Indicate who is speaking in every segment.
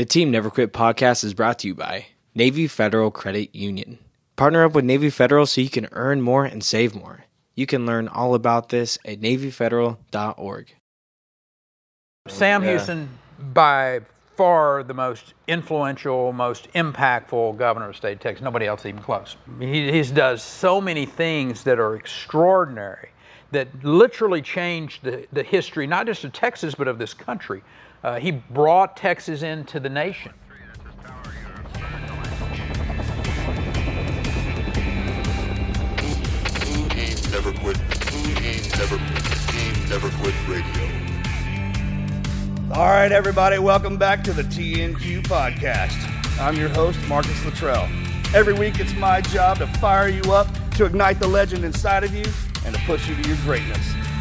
Speaker 1: The Team Never Quit podcast is brought to you by Navy Federal Credit Union. Partner up with Navy Federal so you can earn more and save more. You can learn all about this at NavyFederal.org.
Speaker 2: Sam
Speaker 1: Yeah.
Speaker 2: Houston, by far the most influential, most impactful governor of the state of Texas. Nobody else even close. He he's does so many things that are extraordinary, that literally changed the, the history, not just of Texas, but of this country. Uh, he brought Texas into the nation.
Speaker 3: Never Quit. Never Team Never Quit Radio.
Speaker 4: All right, everybody, welcome back to the TNQ podcast. I'm your host, Marcus Luttrell. Every week, it's my job to fire you up, to ignite the legend inside of you, and to push you to your greatness.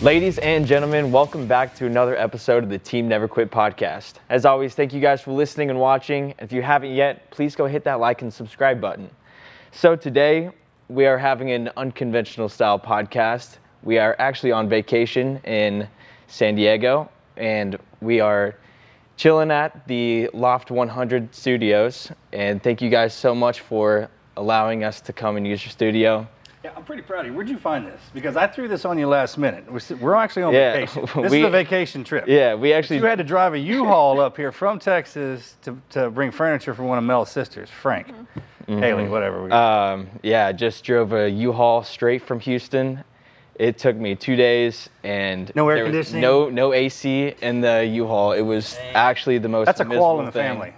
Speaker 5: Ladies and gentlemen, welcome back to another episode of the Team Never Quit podcast. As always, thank you guys for listening and watching. If you haven't yet, please go hit that like and subscribe button. So, today we are having an unconventional style podcast. We are actually on vacation in San Diego and we are chilling at the Loft 100 studios. And thank you guys so much for allowing us to come and use your studio.
Speaker 6: Yeah, I'm pretty proud of you. Where'd you find this? Because I threw this on you last minute. We're, actually on
Speaker 5: Yeah,
Speaker 6: vacation. This
Speaker 5: we-
Speaker 6: is a vacation trip.
Speaker 5: Yeah, we actually
Speaker 6: You had to drive a U-Haul up here from Texas to, to bring furniture for one of Mel's sisters, Frank, Haley, whatever. We,
Speaker 5: Um, yeah, just drove a U-Haul straight from Houston. It took me two days, and
Speaker 6: No air conditioning?
Speaker 5: no no AC in the U-Haul. It was actually the most.
Speaker 6: That's a qual in the
Speaker 5: thing.
Speaker 6: family.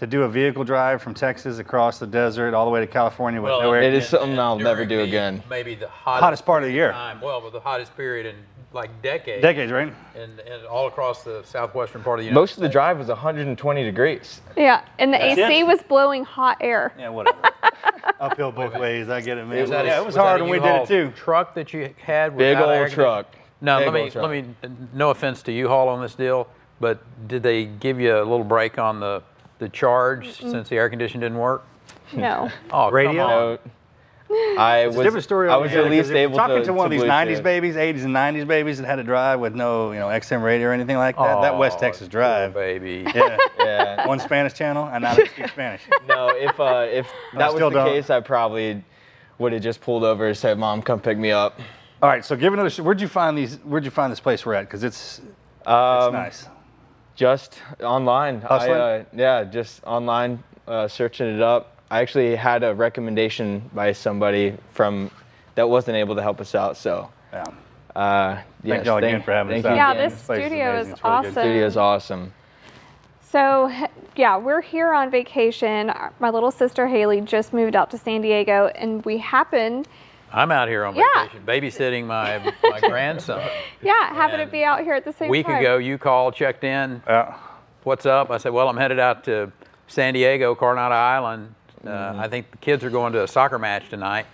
Speaker 6: To do a vehicle drive from Texas across the desert all the way to California with
Speaker 2: Well,
Speaker 6: no air
Speaker 5: It is
Speaker 6: conditioning.
Speaker 5: something I'll never do
Speaker 2: the-
Speaker 5: again.
Speaker 2: Maybe the hottest,
Speaker 6: Hottest part of the year.
Speaker 2: time. Well, but the hottest period in like decades.
Speaker 6: Decades, right?
Speaker 2: And, and all across the southwestern part of the United
Speaker 5: Most of the drive was 120 degrees.
Speaker 7: Yeah, and the
Speaker 6: That's
Speaker 7: AC
Speaker 6: it?
Speaker 7: was blowing hot air.
Speaker 6: Yeah, whatever. Uphill both ways. I get it, man.
Speaker 2: Was that a-
Speaker 6: yeah, it was,
Speaker 2: was
Speaker 6: hard
Speaker 2: a
Speaker 6: when we did it too.
Speaker 2: Truck that you had.
Speaker 5: Big
Speaker 2: without air
Speaker 5: old truck.
Speaker 2: No,
Speaker 5: Big
Speaker 2: let me
Speaker 5: old truck.
Speaker 2: let me. No offense to U-Haul on this deal, but did they give you a little break on the the charge since the air conditioning didn't work?
Speaker 7: No.
Speaker 2: Oh, come
Speaker 6: Radio?
Speaker 2: on.
Speaker 5: So, I was
Speaker 6: It's a different story.
Speaker 5: I was at least
Speaker 6: if you're
Speaker 5: able
Speaker 6: talking
Speaker 5: to
Speaker 6: to one of these
Speaker 5: to
Speaker 6: '90s
Speaker 5: Bluetooth.
Speaker 6: babies, '80s and '90s babies that had to drive with no, you know, XM radio or anything like that. that West
Speaker 2: Oh,
Speaker 6: Texas drive.
Speaker 2: baby.
Speaker 6: Yeah.
Speaker 5: Yeah.
Speaker 6: one Spanish channel, and now they speak Spanish.
Speaker 5: No, if uh, if that was the
Speaker 6: don't.
Speaker 5: case, I probably would have just pulled over and said, "Mom, come pick me up."
Speaker 6: All right, so give another. sh- Where'd you find these? Where'd you find this place we're at? Because it's it's
Speaker 5: Um,
Speaker 6: nice.
Speaker 5: Just online. I, uh, yeah, just online, uh, searching it up. I actually had a recommendation by somebody from that wasn't able to help us out. So,
Speaker 6: Yeah.
Speaker 5: uh, yes,
Speaker 6: y'all again for having
Speaker 5: thank
Speaker 6: us
Speaker 5: you
Speaker 6: out.
Speaker 7: Yeah,
Speaker 5: again.
Speaker 7: this
Speaker 6: place is
Speaker 7: studio
Speaker 6: amazing.
Speaker 7: is
Speaker 6: It's really good.
Speaker 7: awesome.
Speaker 5: studio is awesome.
Speaker 7: So, yeah, we're here on vacation. My little sister Haley just moved out to San Diego, and we happened,
Speaker 2: I'm out here on
Speaker 7: Yeah.
Speaker 2: vacation, babysitting my my grandson.
Speaker 7: yeah, happened to be out here at the same time.
Speaker 2: A week
Speaker 7: time.
Speaker 2: ago, you called, checked in.
Speaker 6: Yeah.
Speaker 2: What's up? I said, well, I'm headed out to San Diego, Coronado Island. Uh,
Speaker 5: Mm-hmm.
Speaker 2: I think the kids are going to a soccer match tonight,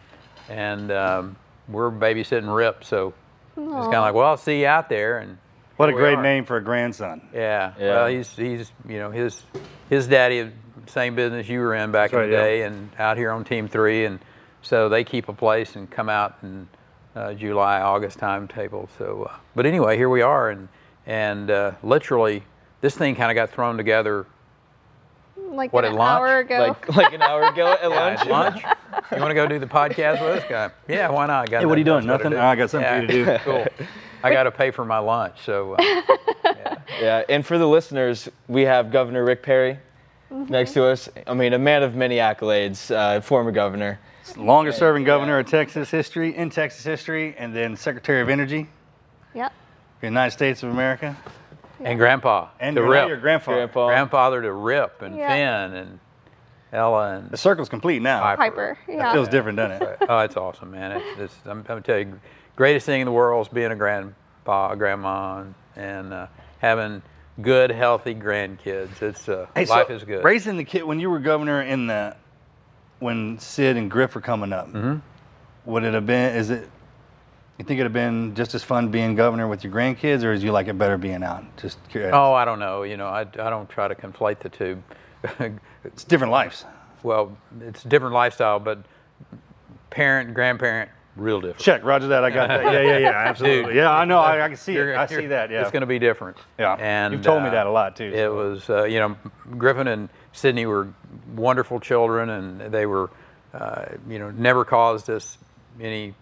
Speaker 2: and um, we're babysitting Rip. So it's kind of like, well, I'll see you out there. And
Speaker 6: What a great
Speaker 2: are.
Speaker 6: name for a grandson.
Speaker 2: Yeah.
Speaker 5: Yeah.
Speaker 2: Well, he's he's you know his his daddy, same business you were in back
Speaker 6: That's
Speaker 2: in the
Speaker 6: right, yeah.
Speaker 2: day, and out here on Team Three, and so they keep a place and come out in uh, July August timetable. So, uh, but anyway, here we are, and and uh, literally this thing kind of got thrown together
Speaker 7: like
Speaker 2: What,
Speaker 7: an
Speaker 2: at lunch?
Speaker 7: hour ago.
Speaker 5: Like like an hour ago at
Speaker 2: Yeah,
Speaker 5: lunch.
Speaker 2: at lunch. you want to go do the podcast with this guy? Yeah, why not? I got
Speaker 6: Hey, what are you doing? Nothing?
Speaker 2: to
Speaker 6: Oh, I got something for you to do.
Speaker 2: Cool. I got to pay for my lunch, so uh,
Speaker 5: Yeah, and for the listeners, we have Governor Rick Perry next to us. I mean, a man of many accolades, uh, former governor.
Speaker 6: Longest serving governor of Texas history, in Texas history, and then Secretary of Energy,
Speaker 7: Yep.
Speaker 6: United States of America.
Speaker 2: And Grandpa.
Speaker 6: And
Speaker 2: to
Speaker 6: your,
Speaker 2: Rip.
Speaker 6: your grandfather.
Speaker 5: Grandpa.
Speaker 2: Grandfather to Rip and
Speaker 7: Yeah.
Speaker 2: Finn and Ella and
Speaker 6: The circle's complete now.
Speaker 2: Piper.
Speaker 7: Piper.
Speaker 6: That
Speaker 7: Yeah.
Speaker 6: feels different, doesn't it?
Speaker 2: oh, it's awesome, man. It's, it's, I'm, I'm gonna tell you, greatest thing in the world is being a grandpa, a grandma, and, and uh, having good, healthy grandkids. It's uh,
Speaker 6: Hey, so
Speaker 2: life is good.
Speaker 6: Raising the kid when you were governor in the when Sid and Griff were coming up,
Speaker 2: Mm-hmm.
Speaker 6: would it have been? Is it? You think it'd have been just as fun being governor with your grandkids, or is you like it better being out? Just curious.
Speaker 2: Oh, I don't know. You know, I, I don't try to conflate the two.
Speaker 6: it's different lives.
Speaker 2: well, it's a different lifestyle, but parent, grandparent, real different.
Speaker 6: Check, Roger that. I got that. Yeah, yeah, yeah, absolutely.
Speaker 2: Dude,
Speaker 6: yeah, I know. I, I can see it. I see that. Yeah,
Speaker 2: It's going to be different.
Speaker 6: Yeah.
Speaker 2: And
Speaker 6: You've told me
Speaker 2: uh,
Speaker 6: that a lot, too,
Speaker 2: It was, uh, you know, Griffin and Sydney were wonderful children, and they were, uh, you know, never caused us any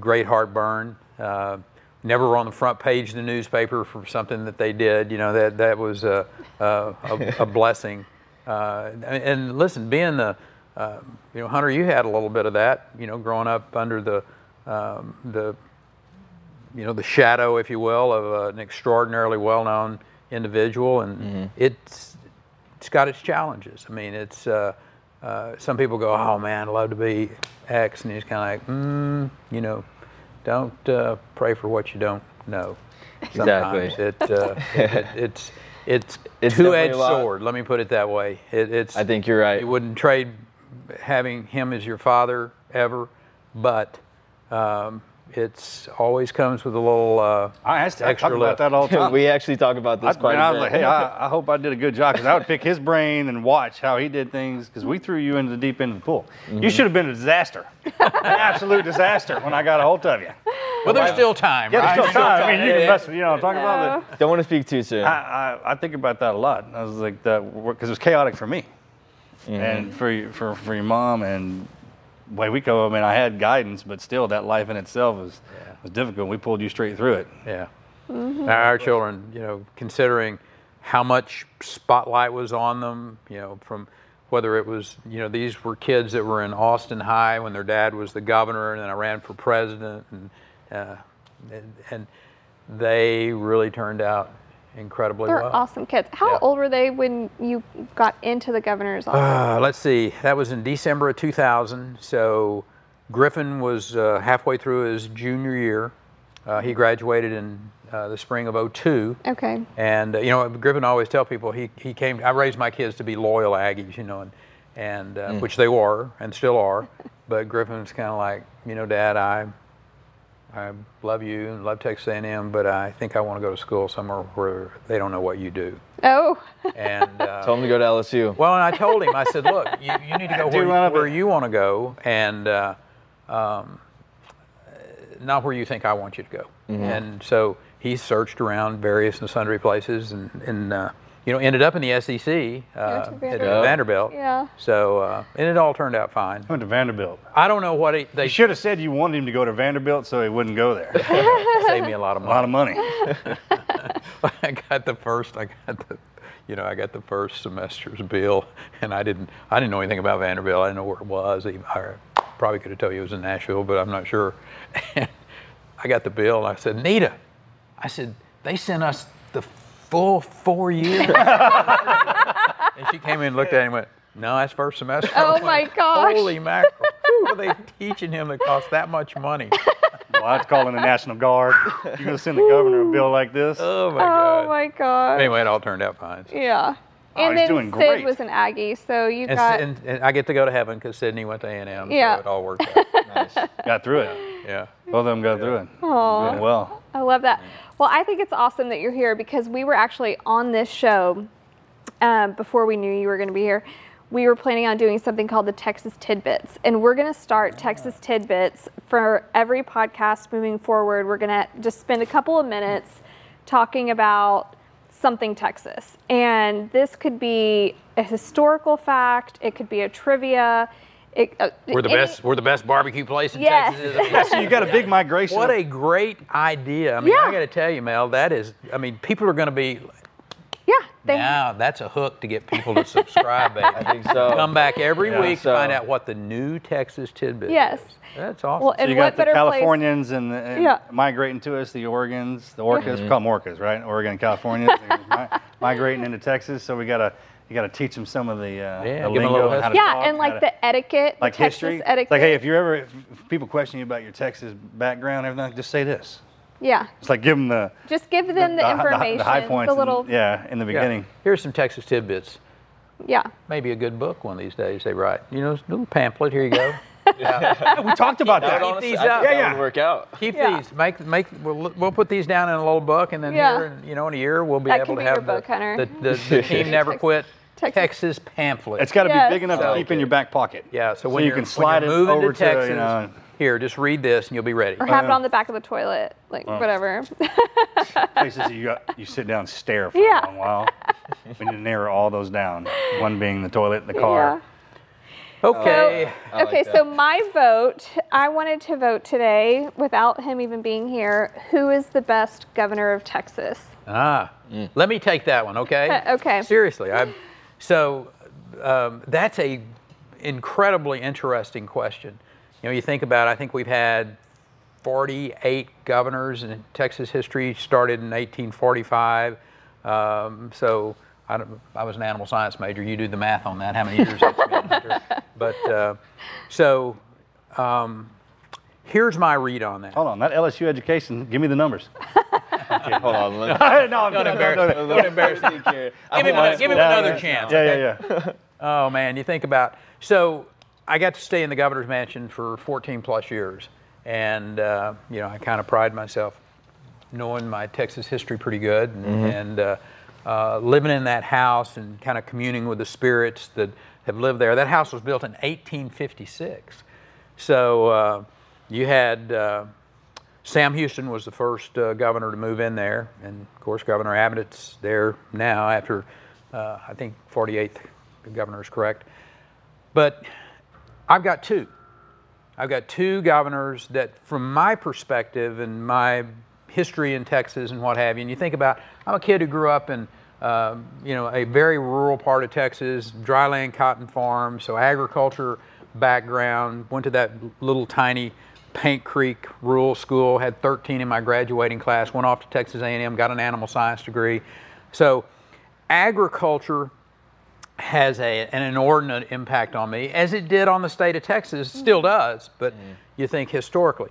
Speaker 2: great heartburn. Uh, never were on the front page of the newspaper for something that they did. You know, that that was a, a, a, a blessing. Uh, and, and listen, being the, uh, you know, Hunter, you had a little bit of that. You know, growing up under the um, the you know, the shadow, if you will, of uh, an extraordinarily well-known individual, and it's it's got its challenges. I mean, it's uh, uh, some people go, "Oh man, I'd love to be X," and he's kind of like, mm, you know, don't uh, pray for what you don't know.
Speaker 5: Exactly.
Speaker 2: Sometimes It, uh, it, it, it's it's,
Speaker 5: It's
Speaker 2: two-edged
Speaker 5: definitely a lot.
Speaker 2: sword. Let me put it that way. It, it's
Speaker 5: I think you're right.
Speaker 2: you wouldn't trade having him as your father ever, but um, it's always comes with a little. Uh,
Speaker 6: I asked. I
Speaker 2: extra
Speaker 6: talk about
Speaker 2: lift.
Speaker 6: that all the time.
Speaker 5: we actually talk about this
Speaker 6: I,
Speaker 5: quite
Speaker 6: and I
Speaker 5: a
Speaker 6: was
Speaker 5: bit.
Speaker 6: like, hey, I, I hope I did a good job because I would pick his brain and watch how he did things because we threw you into the deep end of the pool.
Speaker 5: Mm-hmm.
Speaker 6: You should have been a disaster, an absolute disaster when I got a hold of you.
Speaker 2: Well, there's still time,
Speaker 6: Yeah,
Speaker 2: right?
Speaker 6: there's still time. I mean, you can mess with, you know, what I'm talking about. But
Speaker 5: Don't want to speak too soon.
Speaker 6: I, I, I think about that a lot. I was like, that because it was chaotic for me, and for for for your mom and way we go. I mean, I had guidance, but still, that life in itself was was difficult. We pulled you straight through it.
Speaker 2: Yeah. Now, our children, you know, considering how much spotlight was on them, you know, from whether it was, you know, these were kids that were in Austin High when their dad was the governor, and then I ran for president, and uh, and, and they really turned out incredibly
Speaker 7: They're
Speaker 2: well.
Speaker 7: awesome kids. How
Speaker 2: Yeah.
Speaker 7: old were they when you got into the governor's office?
Speaker 2: Uh, let's see. That was in December of 2000. So Griffin was uh, halfway through his junior year. Uh, he graduated in uh, the spring of 02.
Speaker 7: okay.
Speaker 2: And uh, you know, Griffin always tell people he, he came. I raised my kids to be loyal Aggies, you know, and and uh, which they were and still are. But Griffin's kind of like, you know, Dad, I I love you and love Texas A&M, but I think I want to go to school somewhere where they don't know what you do.
Speaker 7: Oh,
Speaker 2: And uh,
Speaker 5: Tell him to go to LSU.
Speaker 2: well, and I told him, I said, look, you, you need to go
Speaker 6: Do
Speaker 2: where, you, where you want to go, and uh, um, not where you think I want you to go. And so he searched around various and sundry places, and, and uh, you know, ended up in the SEC uh,
Speaker 7: to
Speaker 2: at
Speaker 7: Vanderbilt.
Speaker 2: Vanderbilt.
Speaker 7: Yeah.
Speaker 2: So uh, and it all turned out fine.
Speaker 6: I went to Vanderbilt.
Speaker 2: I don't know what he, they
Speaker 6: You should have said you wanted him to go to Vanderbilt so he wouldn't go there.
Speaker 2: saved me a lot of
Speaker 6: a
Speaker 2: money.
Speaker 6: lot of money.
Speaker 2: I got the first. I got the, you know, I got the first semester's bill, and I didn't. I didn't know anything about Vanderbilt. I didn't know where it was. Even- I probably could have told you it was in Nashville, but I'm not sure. And I got the bill, and I said, Nita, I said they sent us the full four years. and she came in, and looked at him, and went, No, that's first semester.
Speaker 7: Oh
Speaker 2: went,
Speaker 7: my gosh.
Speaker 2: Holy mackerel! Who are they teaching him that costs that much money?
Speaker 6: well, I was calling the National Guard. You're going to send the governor a bill like this?
Speaker 2: Oh my oh God.
Speaker 7: oh my God.
Speaker 2: Anyway, it all turned out fine.
Speaker 7: Yeah.
Speaker 6: Oh,
Speaker 7: And
Speaker 6: he's
Speaker 7: then
Speaker 6: doing
Speaker 7: Sid
Speaker 6: great.
Speaker 7: was an Aggie, so you
Speaker 2: And,
Speaker 7: got
Speaker 2: and, and I get to go to heaven because Sydney went to A&M,
Speaker 7: Yeah.
Speaker 2: so it all worked out. nice.
Speaker 6: Got through it.
Speaker 2: yeah.
Speaker 6: Both of them got through it. Doing well.
Speaker 7: I love that. Well, I think it's awesome that you're here because we were actually on this show um, before we knew you were going to be here. We were planning on doing something called the Texas Tidbits, and we're going to start Texas Tidbits for every podcast moving forward. We're going to just spend a couple of minutes talking about something Texas. And this could be a historical fact, it could be a trivia. It, uh,
Speaker 2: We're the
Speaker 7: any-
Speaker 2: best. We're the best barbecue place in
Speaker 7: Yes.
Speaker 2: Texas.
Speaker 6: So you got a big migration.
Speaker 2: what a great idea! I mean,
Speaker 7: Yeah.
Speaker 2: I got to tell you, Mel, that is. I mean, people are going to be.
Speaker 7: Yeah. They-
Speaker 2: now that's a hook to get people to subscribe, baby.
Speaker 5: I think so.
Speaker 2: Come back every
Speaker 5: Yeah.
Speaker 2: week
Speaker 5: So-
Speaker 2: to find out what the new Texas tidbit
Speaker 7: Yes.
Speaker 2: is. That's awesome.
Speaker 7: Well,
Speaker 6: So
Speaker 7: and
Speaker 6: you
Speaker 7: what
Speaker 6: got the
Speaker 7: better place?
Speaker 6: Californians and, the, and
Speaker 7: Yeah.
Speaker 6: migrating to us, the Oregons, the Orcas. We call them Orcas, right? Oregon, and California, mi- migrating into Texas. So we gotta you gotta teach them some of the, uh,
Speaker 2: Yeah,
Speaker 6: the
Speaker 2: a
Speaker 6: lingo
Speaker 2: little
Speaker 6: and how to
Speaker 7: Yeah,
Speaker 6: talk,
Speaker 7: and
Speaker 6: how
Speaker 7: like
Speaker 6: to-
Speaker 7: the etiquette, the
Speaker 6: like
Speaker 7: Texas
Speaker 6: history.
Speaker 7: etiquette.
Speaker 6: Like hey, if you're ever if people question you about your Texas background, everything, just say this.
Speaker 7: yeah,
Speaker 6: It's like give them the
Speaker 7: just give them the,
Speaker 6: hi-
Speaker 7: information,
Speaker 6: the high points,
Speaker 7: the little,
Speaker 6: in, yeah, in the
Speaker 2: Yeah.
Speaker 6: beginning.
Speaker 2: Here's some Texas tidbits.
Speaker 7: yeah.
Speaker 2: Maybe a good book one of these days they write. You know, a little pamphlet. Here you go.
Speaker 6: we talked about
Speaker 5: That
Speaker 6: that.
Speaker 2: Keep
Speaker 5: honestly-
Speaker 2: these up. Yeah, yeah.
Speaker 5: work out.
Speaker 2: Keep
Speaker 7: Yeah.
Speaker 2: these. Make make. We'll, we'll put these down in a little book, and then
Speaker 7: Yeah.
Speaker 2: here, you know, in a year we'll be
Speaker 7: That
Speaker 2: able to
Speaker 7: be
Speaker 2: have the,
Speaker 7: book, Hunter.
Speaker 2: the, the, the team never quit
Speaker 7: Texas-
Speaker 2: Texas, pamphlet.
Speaker 6: It's got to
Speaker 7: Yes.
Speaker 6: be big enough to keep in your back pocket.
Speaker 2: yeah. So
Speaker 6: So
Speaker 2: when
Speaker 6: you
Speaker 2: you're,
Speaker 6: can slide it
Speaker 2: moving
Speaker 6: over
Speaker 2: to
Speaker 6: to, you know,
Speaker 2: here, just read this and you'll be ready.
Speaker 7: Or have it on the back of the toilet, like whatever.
Speaker 6: places that you got, you sit down and stare for
Speaker 7: Yeah.
Speaker 6: a long while. we need to narrow all those down. One being the toilet, and the car.
Speaker 2: Okay.
Speaker 5: I like
Speaker 7: okay,
Speaker 5: that.
Speaker 7: so my vote, I wanted to vote today without him even being here. Who is the best governor of Texas?
Speaker 2: Ah, let me take that one, okay?
Speaker 7: Uh, okay.
Speaker 2: Seriously, I. So um, that's a incredibly interesting question. You know, you think about. I think we've had 48 governors in Texas history. Started in 1845. Um, so I, don't, I was an animal science major. You do the math on that. How many years? it's been, Hunter. But uh, so. Um, Here's my read on that.
Speaker 6: Hold on, that LSU education. Give me the numbers.
Speaker 5: Hold on. Let,
Speaker 6: no, I'm
Speaker 2: Don't
Speaker 6: no,
Speaker 2: embarrass,
Speaker 6: no, no.
Speaker 2: don't embarrass me.
Speaker 5: think here.
Speaker 2: Give him,
Speaker 5: I
Speaker 2: a- give him
Speaker 6: Yeah,
Speaker 2: another
Speaker 6: yeah.
Speaker 2: chance.
Speaker 6: Yeah,
Speaker 2: okay?
Speaker 6: yeah, yeah.
Speaker 2: Oh man, you think about so I got to stay in the governor's mansion for 14 plus years, and uh, you know I kind of pride myself knowing my Texas history pretty good, and, and uh, uh, living in that house and kind of communing with the spirits that have lived there. That house was built in 1856, so uh, you had. Uh, Sam Houston was the first uh, governor to move in there, and of course, Governor Abbott's there now after, uh, I think, 48th governor is correct. But I've got two. I've got two governors that, from my perspective and my history in Texas and what have you, and you think about, I'm a kid who grew up in, um, you know, a very rural part of Texas, dryland cotton farm, so agriculture background. Went to that little tiny Paint Creek rural school. Had 13 in my graduating class. Went off to Texas A&M. Got an animal science degree. So, agriculture has a, an inordinate impact on me, as it did on the state of Texas, still does, but mm. you think historically.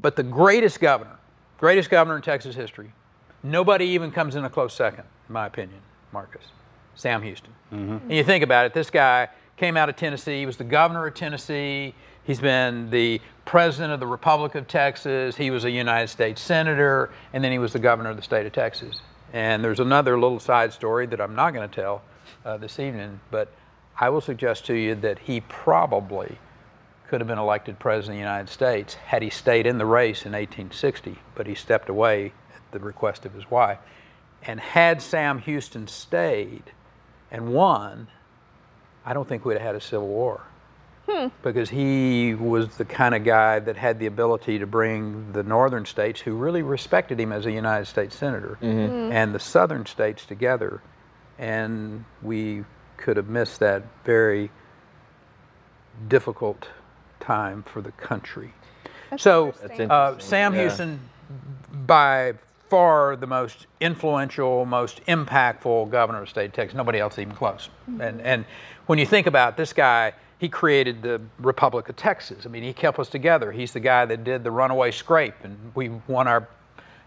Speaker 2: But the greatest governor, greatest governor in Texas history, nobody even comes in a close second, in my opinion, Marcus. Sam Houston. And you think about it, this guy came out of Tennessee, he was the governor of Tennessee, he's been the president of the Republic of Texas, he was a United States senator, and then he was the governor of the state of Texas. And there's another little side story that I'm not going to tell uh, this evening, but I will suggest to you that he probably could have been elected president of the United States had he stayed in the race in 1860, but he stepped away at the request of his wife. And had Sam Houston stayed and won, I don't think we'd have had a civil war. Hmm. Because he was the kind of guy that had the ability to bring the northern states, who really respected him as a United States senator, mm-hmm. hmm. and the southern states together. And we could have missed that very difficult time for the country. so,
Speaker 7: interesting.
Speaker 2: uh,
Speaker 5: interesting,
Speaker 2: Sam
Speaker 5: yeah.
Speaker 2: Houston, by far the most influential, most impactful governor of the state of Texas. Nobody else even close. And and when you think about it, this guy he created the Republic of Texas. I mean, he kept us together. He's the guy that did the runaway scrape, and we won our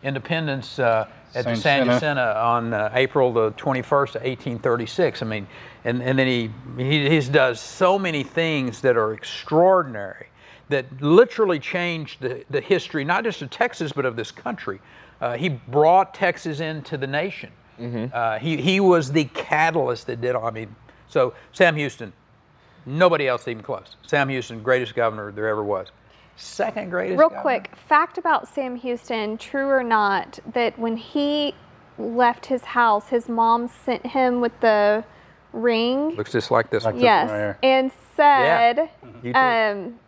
Speaker 2: independence uh, at
Speaker 6: San
Speaker 2: the San
Speaker 6: Jacinto.
Speaker 2: On uh, April the 21st 1836. I mean, and, and then he, he he's does so many things that are extraordinary that literally changed the, the history, not just of Texas, but of this country. Uh, he brought Texas into the nation. Uh, he, he was the catalyst that did all. I mean, so Sam Houston, nobody else even close. Sam Houston, greatest governor there ever was. Second greatest.
Speaker 7: Real
Speaker 2: governor.
Speaker 7: quick, fact about Sam Houston, true or not, that when he left his house, his mom sent him with the ring.
Speaker 2: Looks just like this one.
Speaker 7: yes,
Speaker 6: right
Speaker 7: and said,
Speaker 2: You too.
Speaker 7: um,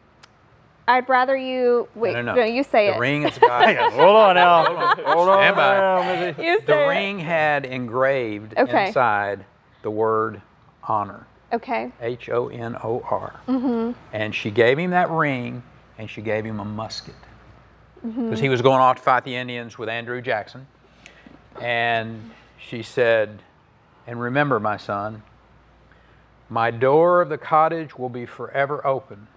Speaker 7: "I'd rather you wait."
Speaker 2: no, no.
Speaker 7: you say
Speaker 2: the
Speaker 7: it.
Speaker 2: ring has got.
Speaker 6: Hold on now. Hold on.
Speaker 2: Stand by.
Speaker 6: now, Missy.
Speaker 7: You
Speaker 2: The
Speaker 7: say it.
Speaker 2: ring had engraved
Speaker 7: Okay.
Speaker 2: inside the word honor.
Speaker 7: Okay.
Speaker 2: H O N O R. And she gave him that ring and she gave him a musket. Mm-hmm. Because he was going off to fight the Indians with Andrew Jackson. And she said, And remember, my son, my door of the cottage will be forever open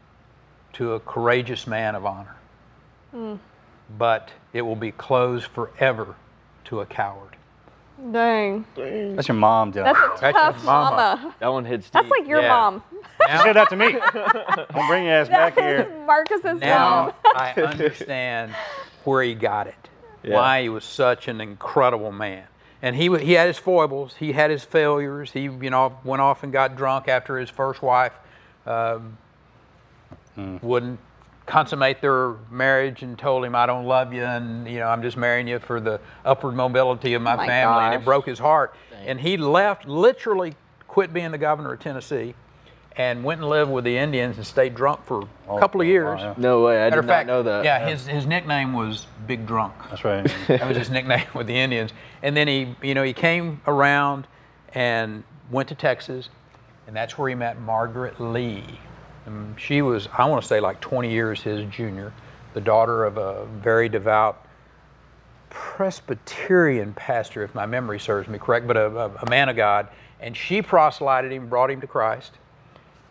Speaker 2: to a courageous man of honor. Mm. But it will be closed forever to a coward.
Speaker 7: Dang.
Speaker 6: That's your mom, Dylan.
Speaker 7: That's a
Speaker 2: That's your
Speaker 7: tough
Speaker 2: mama.
Speaker 7: mama.
Speaker 5: That one hits deep.
Speaker 7: That's like your
Speaker 2: Yeah.
Speaker 7: mom.
Speaker 6: She said that to me. Don't bring your ass back
Speaker 7: That
Speaker 6: here.
Speaker 7: is Marcus's
Speaker 2: Now
Speaker 7: mom.
Speaker 2: I understand where he got it.
Speaker 5: Yeah.
Speaker 2: Why he was such an incredible man. And he wa- he had his foibles. He had his failures. He you know went off and got drunk after his first wife um, wouldn't consummate their marriage and told him I don't love you and you know I'm just marrying you for the upward mobility of oh my,
Speaker 7: my
Speaker 2: family and it broke his heart. And he left literally quit being the governor of Tennessee and went and lived with the Indians and stayed drunk for a oh, couple of years.
Speaker 6: yeah.
Speaker 5: No way. I
Speaker 2: Matter
Speaker 5: did
Speaker 2: of
Speaker 5: not
Speaker 2: fact,
Speaker 5: know that.
Speaker 2: Yeah, his, his nickname was Big Drunk.
Speaker 6: That's right.
Speaker 2: That was his nickname with the Indians. And then he, you know, he came around and went to Texas, and that's where he met Margaret Lea. And she was, I want to say, like 20 years his junior, the daughter of a very devout Presbyterian pastor, if my memory serves me correct, but a, a, a man of God. And she proselyted him, brought him to Christ.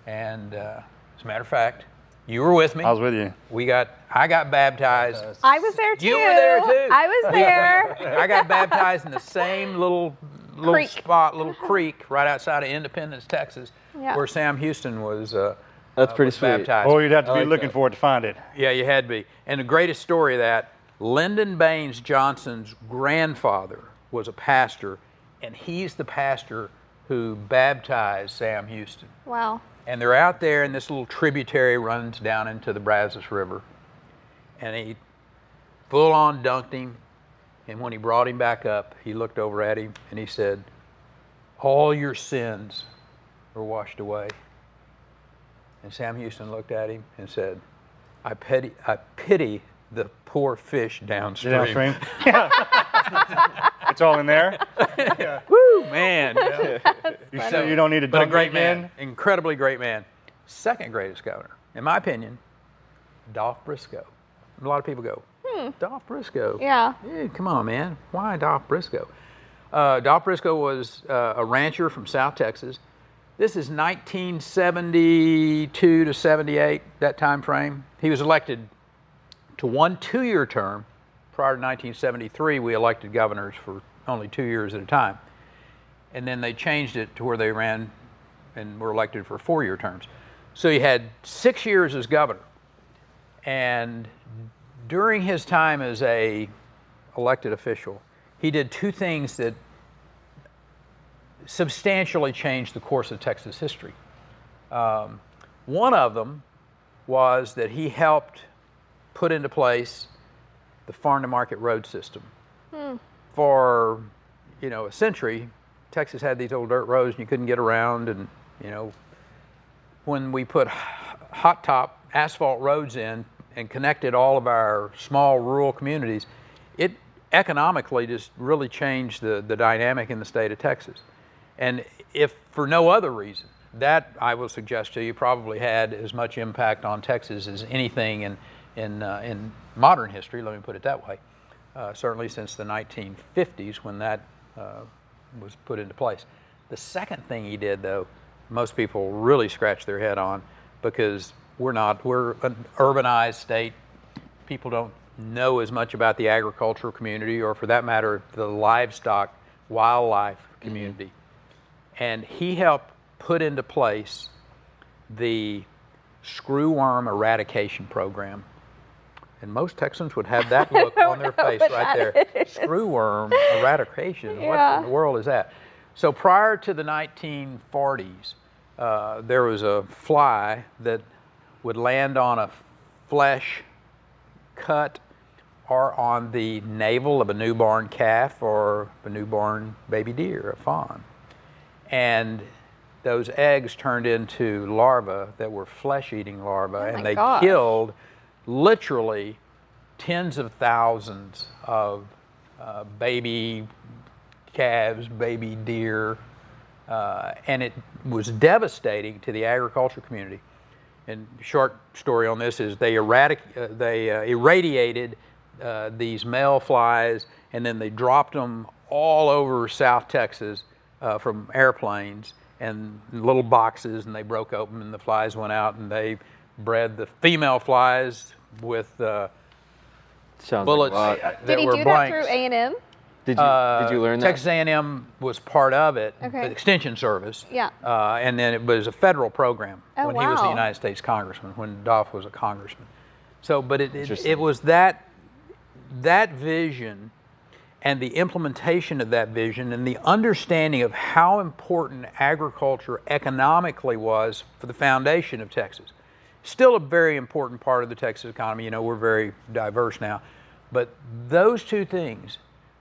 Speaker 2: And uh, as a matter of fact, you were with me.
Speaker 6: I was with you.
Speaker 2: We got, I got baptized.
Speaker 7: I was there too.
Speaker 2: You were there too.
Speaker 7: I was there.
Speaker 2: I got baptized in the same little little
Speaker 7: Creek.
Speaker 2: spot, little creek right outside of Independence, Texas,
Speaker 7: Yeah.
Speaker 2: where Sam Houston was. Uh,
Speaker 5: That's
Speaker 2: uh,
Speaker 5: pretty
Speaker 2: was
Speaker 5: sweet.
Speaker 2: Baptized.
Speaker 6: Oh, you'd have to be
Speaker 5: like
Speaker 6: looking
Speaker 5: that.
Speaker 6: for it to find it.
Speaker 2: Yeah, you had to be. And the greatest story of that, Lyndon Baines Johnson's grandfather was a pastor, and he's the pastor who baptized Sam Houston.
Speaker 7: Wow.
Speaker 2: And they're out there, and this little tributary runs down into the Brazos River. And he full on dunked him. And when he brought him back up, he looked over at him and he said, All your sins are washed away. And Sam Houston looked at him and said, I pity, I pity the poor fish downstream.
Speaker 6: Downstream. it's all in there.
Speaker 2: Woo, man.
Speaker 6: You sure you don't need to
Speaker 2: But a
Speaker 6: dunk
Speaker 2: great
Speaker 6: again?
Speaker 2: man, incredibly great man. Second greatest governor, in my opinion, Dolph Briscoe. A lot of people go, hmm. Dolph Briscoe.
Speaker 7: Yeah.
Speaker 2: Dude, come on, man. Why Dolph Briscoe? Uh, Dolph Briscoe was uh, a rancher from South Texas. This is 1972 to 78, that time frame. He was elected to one two-year term. Prior to 1973, we elected governors for only two years at a time. And then they changed it to where they ran and were elected for four-year terms. So he had six years as governor. And during his time as a elected official, he did two things that substantially changed the course of Texas history. Um, one of them was that he helped put into place the farm to market road system. For you know a century, Texas had these old dirt roads and you couldn't get around, and you know when we put hot top asphalt roads in and connected all of our small rural communities, it economically just really changed the, the dynamic in the state of Texas. And if for no other reason, that I will suggest to you probably had as much impact on Texas as anything in, in, uh, in modern history, let me put it that way, uh, certainly since the 1950s when that uh, was put into place. The second thing he did, though, most people really scratch their head on, because we're not, we're an urbanized state. People don't know as much about the agricultural community or, for that matter, the livestock, wildlife community. And he helped put into place the screwworm eradication program. And most Texans would have that look on their face right there. Screwworm eradication. What in the world is that? So prior to the 1940s, uh, there was a fly that would land on a flesh cut or on the navel of a newborn calf or a newborn baby deer, a fawn. And those eggs turned into larvae that were flesh eating larvae,
Speaker 7: Oh
Speaker 2: and they
Speaker 7: gosh.
Speaker 2: killed literally tens of thousands of uh, baby calves, baby deer, uh, and it was devastating to the agriculture community. And short story on this is they eradic, uh, they uh, irradiated uh, these male flies, and then they dropped them all over South Texas uh, from airplanes and little boxes, and they broke open, and the flies went out, and they bred the female flies with uh,
Speaker 5: Sounds
Speaker 2: bullets
Speaker 5: Like,
Speaker 2: that
Speaker 7: Did he
Speaker 2: were
Speaker 7: do that through A and M?
Speaker 5: did you did you learn that?
Speaker 2: Uh, Texas A&M was part of it,
Speaker 7: Okay.
Speaker 2: the Extension Service.
Speaker 7: Yeah.
Speaker 2: Uh, and then it was a federal program
Speaker 7: Oh,
Speaker 2: when he was the. United States Congressman, when Dolph was a congressman. So, but it, it, it was that that vision and the implementation of that vision and the understanding of how important agriculture economically was for the foundation of Texas. Still a very important part of the Texas economy. You know, we're very diverse now. But those two things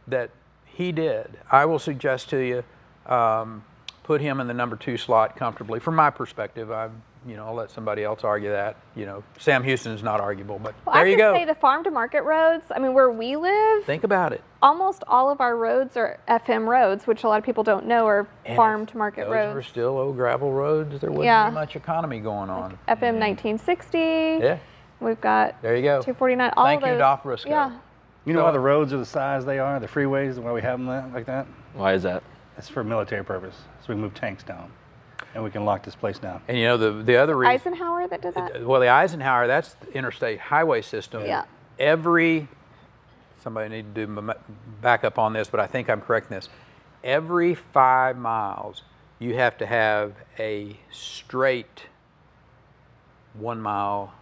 Speaker 2: that he did, I will suggest to you, um, put him in the number two slot comfortably. From my perspective, I, you know, I'll let somebody else argue that. You know, Sam Houston is not arguable, but
Speaker 7: Well,
Speaker 2: there
Speaker 7: I
Speaker 2: you
Speaker 7: have
Speaker 2: go.
Speaker 7: to say the farm to market roads. I mean, where we live,
Speaker 2: Think about it.
Speaker 7: almost all of our roads are FM roads, which a lot of people don't know are
Speaker 2: And
Speaker 7: farm to market roads.
Speaker 2: Those
Speaker 7: roads.
Speaker 2: were still old gravel roads. There wasn't
Speaker 7: Yeah.
Speaker 2: much economy going on.
Speaker 7: FM 1960.
Speaker 2: Yeah,
Speaker 7: We've got
Speaker 2: there you go.
Speaker 7: 249. All
Speaker 2: Thank you,
Speaker 7: those.
Speaker 2: Doc Briscoe.
Speaker 7: Yeah.
Speaker 6: You know why the roads are the size they are, the freeways, why we have them that, like that?
Speaker 5: Why is that?
Speaker 6: It's for military purpose. So we move tanks down, and we can lock this place down.
Speaker 2: And you know the the other reason.
Speaker 7: Eisenhower that did that.
Speaker 2: Well, the Eisenhower, that's the interstate highway system.
Speaker 7: Yeah.
Speaker 2: Every, somebody need to do back up on this, but I think I'm correct in this. Every five miles, you have to have a straight one mile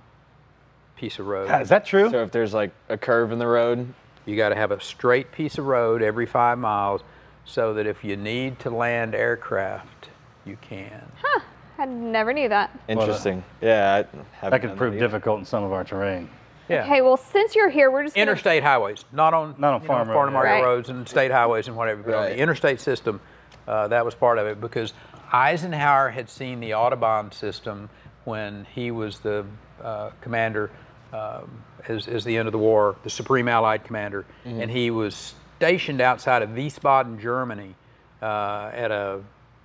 Speaker 2: piece of road.
Speaker 6: Is that true?
Speaker 5: So if there's like a curve in the road,
Speaker 2: You got to have a straight piece of road every five miles so that if you need to land aircraft, you can. Huh.
Speaker 7: I never knew that.
Speaker 5: interesting. yeah, I haven't
Speaker 6: that
Speaker 5: done
Speaker 6: could prove
Speaker 5: either.
Speaker 6: difficult in some of our terrain.
Speaker 2: Yeah.
Speaker 7: Okay, well, since you're here, we're just gonna-
Speaker 2: interstate highways, not on
Speaker 6: Not on
Speaker 2: you know,
Speaker 6: farm road,
Speaker 2: farm to market
Speaker 7: Right.
Speaker 2: roads and state highways and whatever. But on
Speaker 5: Right.
Speaker 2: the interstate system, uh, that was part of it because Eisenhower had seen the Autobahn system when he was the uh, commander um, as, as the end of the war, the supreme Allied commander, and he was stationed outside of Wiesbaden, Germany, uh, at a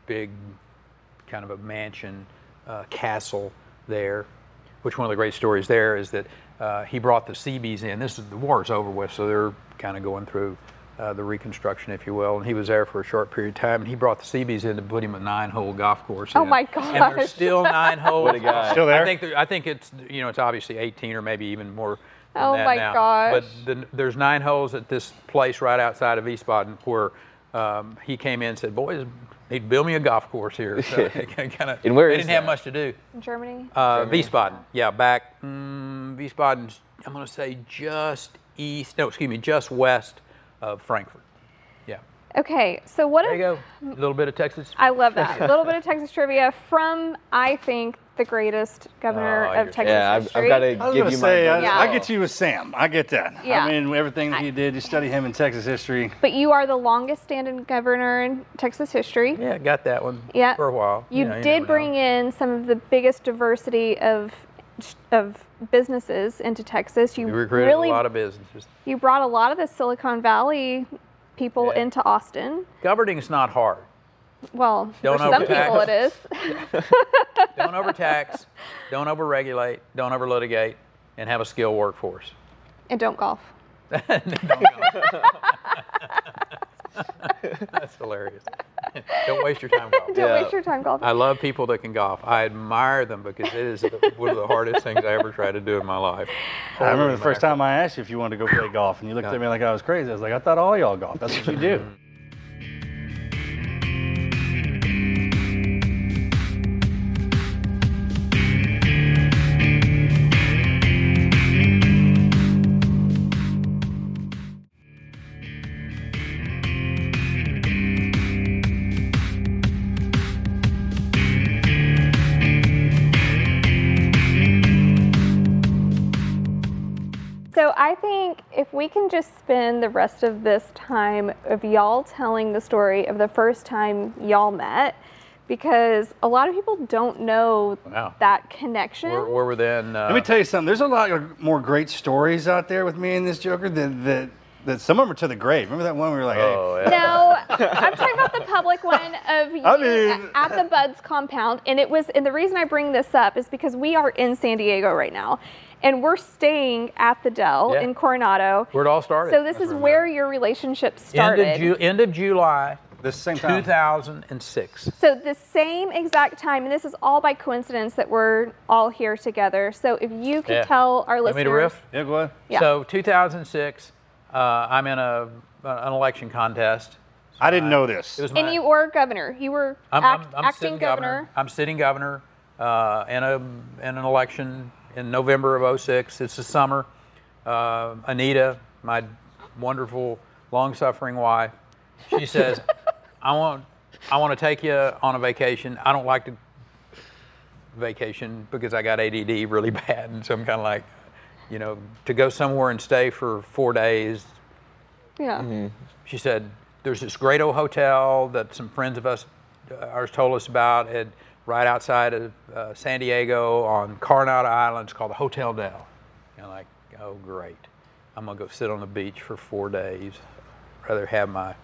Speaker 2: big kind of a mansion uh, castle there. Which one of the great stories there is that uh, he brought the Seabees in. This is the war's over with, so they're kind of going through uh, the reconstruction, if you will. And he was there for a short period of time, and he brought the Seabees in to put him a nine-hole golf course.
Speaker 7: Oh
Speaker 2: in.
Speaker 7: my
Speaker 2: And there's
Speaker 7: gosh.
Speaker 2: still nine holes.
Speaker 5: What a guy.
Speaker 6: Still there?
Speaker 2: I think I think it's you know it's obviously 18 or maybe even more. Than
Speaker 7: Oh
Speaker 2: that
Speaker 7: my
Speaker 2: now.
Speaker 7: gosh.
Speaker 2: But the, there's nine holes at this place right outside of Wiesbaden where um, he came in and said, "Boys, need to build me a golf course here." So kind of.
Speaker 5: And where
Speaker 2: they
Speaker 5: is
Speaker 2: didn't have much to do.
Speaker 7: in Germany.
Speaker 2: Uh, Wiesbaden, yeah, back mm, Wiesbaden's. I'm going to say just east. No, excuse me, just west of Frankfurt. Yeah.
Speaker 7: Okay, so what
Speaker 2: There
Speaker 7: if
Speaker 2: you go. A little bit of Texas.
Speaker 7: I love that. A little bit of Texas trivia from, I think, the greatest governor
Speaker 2: Oh,
Speaker 7: of
Speaker 2: you're-
Speaker 7: Texas
Speaker 5: Yeah, I've,
Speaker 7: history.
Speaker 5: I've got
Speaker 6: I
Speaker 5: to
Speaker 6: was
Speaker 5: give
Speaker 6: gonna
Speaker 5: you
Speaker 6: say,
Speaker 5: my
Speaker 6: I.
Speaker 7: Yeah.
Speaker 6: I get you with Sam. I get that.
Speaker 7: Yeah.
Speaker 6: I mean, everything that he did, you study him in Texas history.
Speaker 7: But you are the longest standing governor in Texas history.
Speaker 2: Yeah, got that one.
Speaker 7: Yeah.
Speaker 2: For a while.
Speaker 7: You
Speaker 2: know,
Speaker 7: did
Speaker 2: never know.
Speaker 7: bring in some of the biggest diversity of of businesses into Texas. You
Speaker 2: We recruited
Speaker 7: really
Speaker 2: a lot of businesses.
Speaker 7: you brought a lot of the Silicon Valley people
Speaker 2: Yeah.
Speaker 7: into Austin.
Speaker 2: Governing is not hard.
Speaker 7: Well,
Speaker 2: Don't
Speaker 7: for some
Speaker 2: overtax.
Speaker 7: people it is.
Speaker 2: Don't overtax, don't overregulate, don't overlitigate, and have a skilled workforce.
Speaker 7: and don't golf.
Speaker 2: That's hilarious. Don't waste your time golfing.
Speaker 7: Don't waste your time golfing.
Speaker 2: I love people that can golf. I admire them because it is the- one of the hardest things I ever tried to do in my life.
Speaker 6: I remember
Speaker 2: Holy
Speaker 6: the first time I asked you if you wanted to go play golf, and you looked at me like I was crazy. I was like, I thought all y'all golf. That's what you do.
Speaker 7: if we can just spend the rest of this time of y'all telling the story of the first time y'all met, because a lot of people don't know
Speaker 2: Wow.
Speaker 7: that connection.
Speaker 2: Where, where were then? Uh,
Speaker 6: Let me tell you something. There's a lot of more great stories out there with me and this Joker that that, that some of them are to the grave. Remember that one we were like, hey,
Speaker 2: oh, yeah.
Speaker 7: No, I'm talking about the public one of you
Speaker 6: I mean-
Speaker 7: at the BUD/S compound, and it was. And the reason I bring this up is because we are in San Diego right now, and we're staying at the Del
Speaker 2: Yeah.
Speaker 7: in Coronado.
Speaker 2: Where it all started.
Speaker 7: So this is where your relationship
Speaker 2: end
Speaker 7: started.
Speaker 2: of, Ju- end of July,
Speaker 6: this same time.
Speaker 2: 2006.
Speaker 7: So the same exact time, and this is all by coincidence that we're all here together. So if you could
Speaker 2: Yeah.
Speaker 7: tell our listeners.
Speaker 2: Want me
Speaker 7: listeners,
Speaker 2: to riff?
Speaker 6: Yeah, go ahead.
Speaker 7: Yeah.
Speaker 2: So 2006, uh, I'm in a an election contest.
Speaker 6: I didn't know this.
Speaker 2: It was
Speaker 7: and
Speaker 2: my-
Speaker 7: you were governor, you were
Speaker 2: I'm,
Speaker 7: act-
Speaker 2: I'm, I'm
Speaker 7: acting
Speaker 2: sitting
Speaker 7: governor.
Speaker 2: I'm sitting governor uh, in a in an election in November of 06. It's the summer. Uh, Anita, my wonderful, long-suffering wife, she says, "I want I want to take you on a vacation. I don't like to vacation because I got ADD really bad, and so I'm kind of like, you know, to go somewhere and stay for four days
Speaker 7: Yeah.
Speaker 2: she said, "There's this great old hotel that some friends of us, uh, ours, told us about, at right outside of uh, San Diego on Coronado Island. It's called the Hotel Del." And I'm like, "Oh, great! I'm gonna go sit on the beach for four days. Rather have my."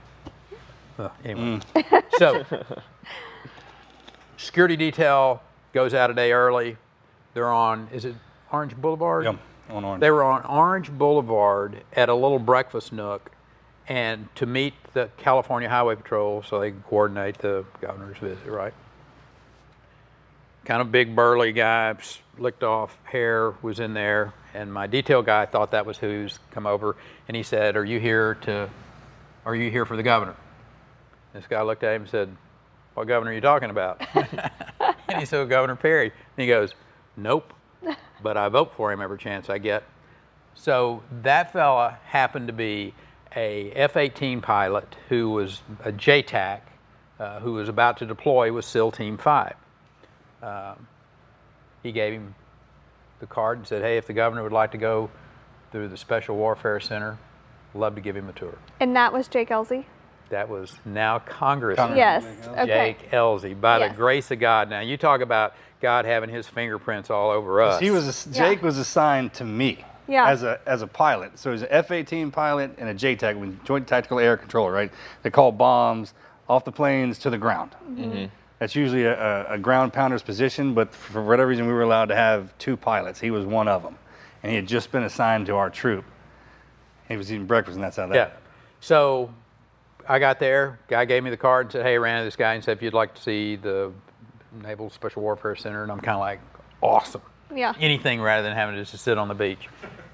Speaker 2: Well, anyway, so security detail goes out a day early. They're on. Is it Orange Boulevard?
Speaker 6: Yep, on Orange.
Speaker 2: They were on Orange Boulevard at a little breakfast nook, and to meet the California Highway Patrol so they could coordinate the governor's visit, right? Kind of big burly guy, slicked off hair was in there, and my detail guy thought that was who's come over, and he said, "Are you here to? Are you here for the governor?" This guy looked at him and said, "What governor are you talking about?" and he said, "Governor Perry." And he goes, "Nope." but I vote for him every chance I get. So that fella happened to be a F-18 pilot who was a JTAC, uh, who was about to deploy with SEAL Team 5. Um, he gave him the card and said, hey, if the governor would like to go through the Special Warfare Center, love to give him a tour.
Speaker 7: And that was Jake Ellzey.
Speaker 2: That was now Congressman
Speaker 7: Yes. Okay.
Speaker 2: Jake Ellzey, by
Speaker 7: Yes.
Speaker 2: the grace of God. Now, you talk about God having his fingerprints all over us.
Speaker 6: He was ass-
Speaker 7: Yeah.
Speaker 6: Jake was assigned to me
Speaker 7: Yeah.
Speaker 6: as a as a pilot. So he was an F-18 pilot and a JTAC, when- Joint Tactical Air Controller, right? They call bombs off the planes to the ground. That's usually a, a, a ground pounder's position, but for whatever reason, we were allowed to have two pilots. He was one of them, and he had just been assigned to our troop. He was eating breakfast, and that's how that.
Speaker 2: Yeah. So I got there. Guy gave me the card and said, "Hey, I ran into this guy and said if you'd like to see the Naval Special Warfare Center," and I'm kind of like, "Awesome."
Speaker 7: Yeah.
Speaker 2: Anything rather than having to just sit on the beach.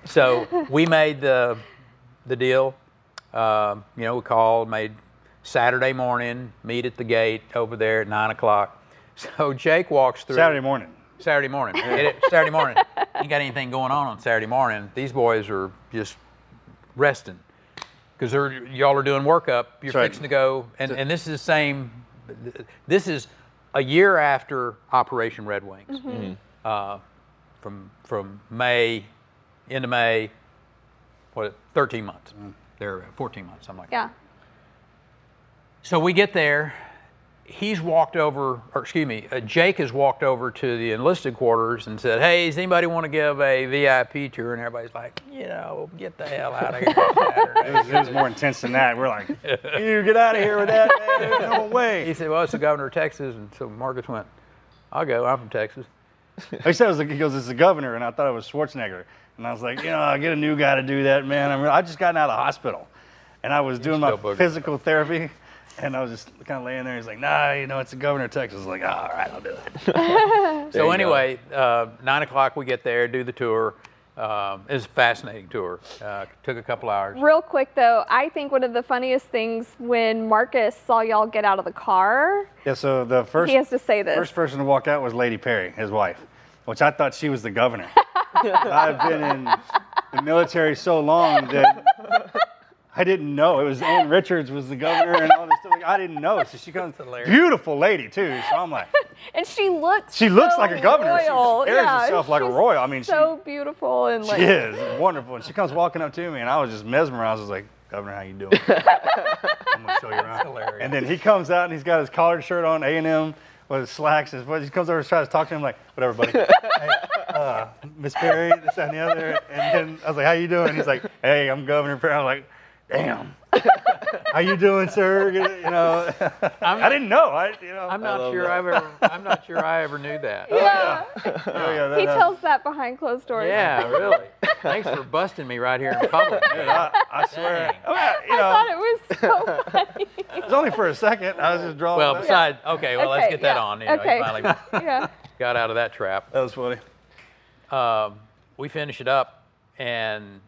Speaker 2: So we made the the deal. Um, you know, we called, made Saturday morning, meet at the gate over there at nine o'clock. So Jake walks through.
Speaker 6: Saturday morning.
Speaker 2: Saturday morning. Get it? Saturday morning. Ain't got anything going on on Saturday morning. These boys are just resting because they're y'all are doing workup. You're
Speaker 6: That's right.
Speaker 2: fixing to go, and, and this is the same. This is a year after Operation Red Wings, mm-hmm. Mm-hmm. uh, from from May into May. What? 13 months. Mm. There, 14 months, something like that. So we get there. He's walked over, or excuse me, uh, Jake has walked over to the enlisted quarters and said, "Hey, does anybody want to give a VIP tour?" And everybody's like, "You know, get the hell out of here."
Speaker 6: It was, it was more intense than that. We're like, you get out of here with that, man. No
Speaker 2: he said, "Well, it's the governor of Texas," and so Marcus went, "I'll go. I'm from Texas."
Speaker 6: He said, it was he goes, it's the governor, and I thought it was Schwarzenegger. And I was like, you know, I get a new guy to do that, man. I'm, I just gotten out of the hospital, and I was doing my physical therapy, And I was just kind of laying there. He's like, nah, you know, it's the governor of Texas. I was like, all right, I'll do it.
Speaker 2: So anyway, uh, nine o'clock we get there, do the tour. Um, it was a fascinating tour. Uh, took a couple hours.
Speaker 7: Real quick though, I think one of the funniest things when Marcus saw y'all get out of the car,
Speaker 6: Yeah, so the first
Speaker 7: he has to say this.
Speaker 6: first person to walk out was Lady Perry, his wife, which I thought she was the governor. I've been in the military so long that I didn't know. It was Ann Richards was the governor and all this stuff. Like, I didn't know. So she comes, to Larry. beautiful lady too. So I'm like,
Speaker 7: and she looks
Speaker 6: she looks
Speaker 7: so
Speaker 6: like a governor.
Speaker 7: royal.
Speaker 6: She airs
Speaker 7: yeah,
Speaker 6: herself like a royal. I mean, she,
Speaker 7: so beautiful and like
Speaker 6: she is wonderful. And she comes walking up to me, and I was just mesmerized. I was like, Governor, how you doing? I'm gonna show you around. And then he comes out, and he's got his collared shirt on, A&M, with his slacks. And his- he comes over and tries to talk to him, like, whatever, buddy. hey, uh, Miss Perry, this that, and the other. And then I was like, how you doing? He's like, hey, I'm Governor Perry. I'm like, damn. How you doing, sir? You know, I didn't know. I, you know,
Speaker 2: I'm not sure I ever. I'm not sure I ever knew that.
Speaker 7: yeah.
Speaker 6: Oh, yeah, that,
Speaker 7: he
Speaker 6: uh,
Speaker 7: tells that behind closed doors.
Speaker 2: Yeah, really. Thanks for busting me right here in public.
Speaker 6: dude, I, I swear. Well, you
Speaker 7: I
Speaker 6: know,
Speaker 7: thought it was so funny.
Speaker 6: it was only for a second. I was just drawing.
Speaker 2: Well,
Speaker 6: that.
Speaker 2: besides, okay, well, let's
Speaker 7: Okay,
Speaker 2: get that on. You know,
Speaker 7: okay.
Speaker 2: Finally
Speaker 7: yeah.
Speaker 2: got out of that trap.
Speaker 6: that was funny.
Speaker 2: um, we finish it up, and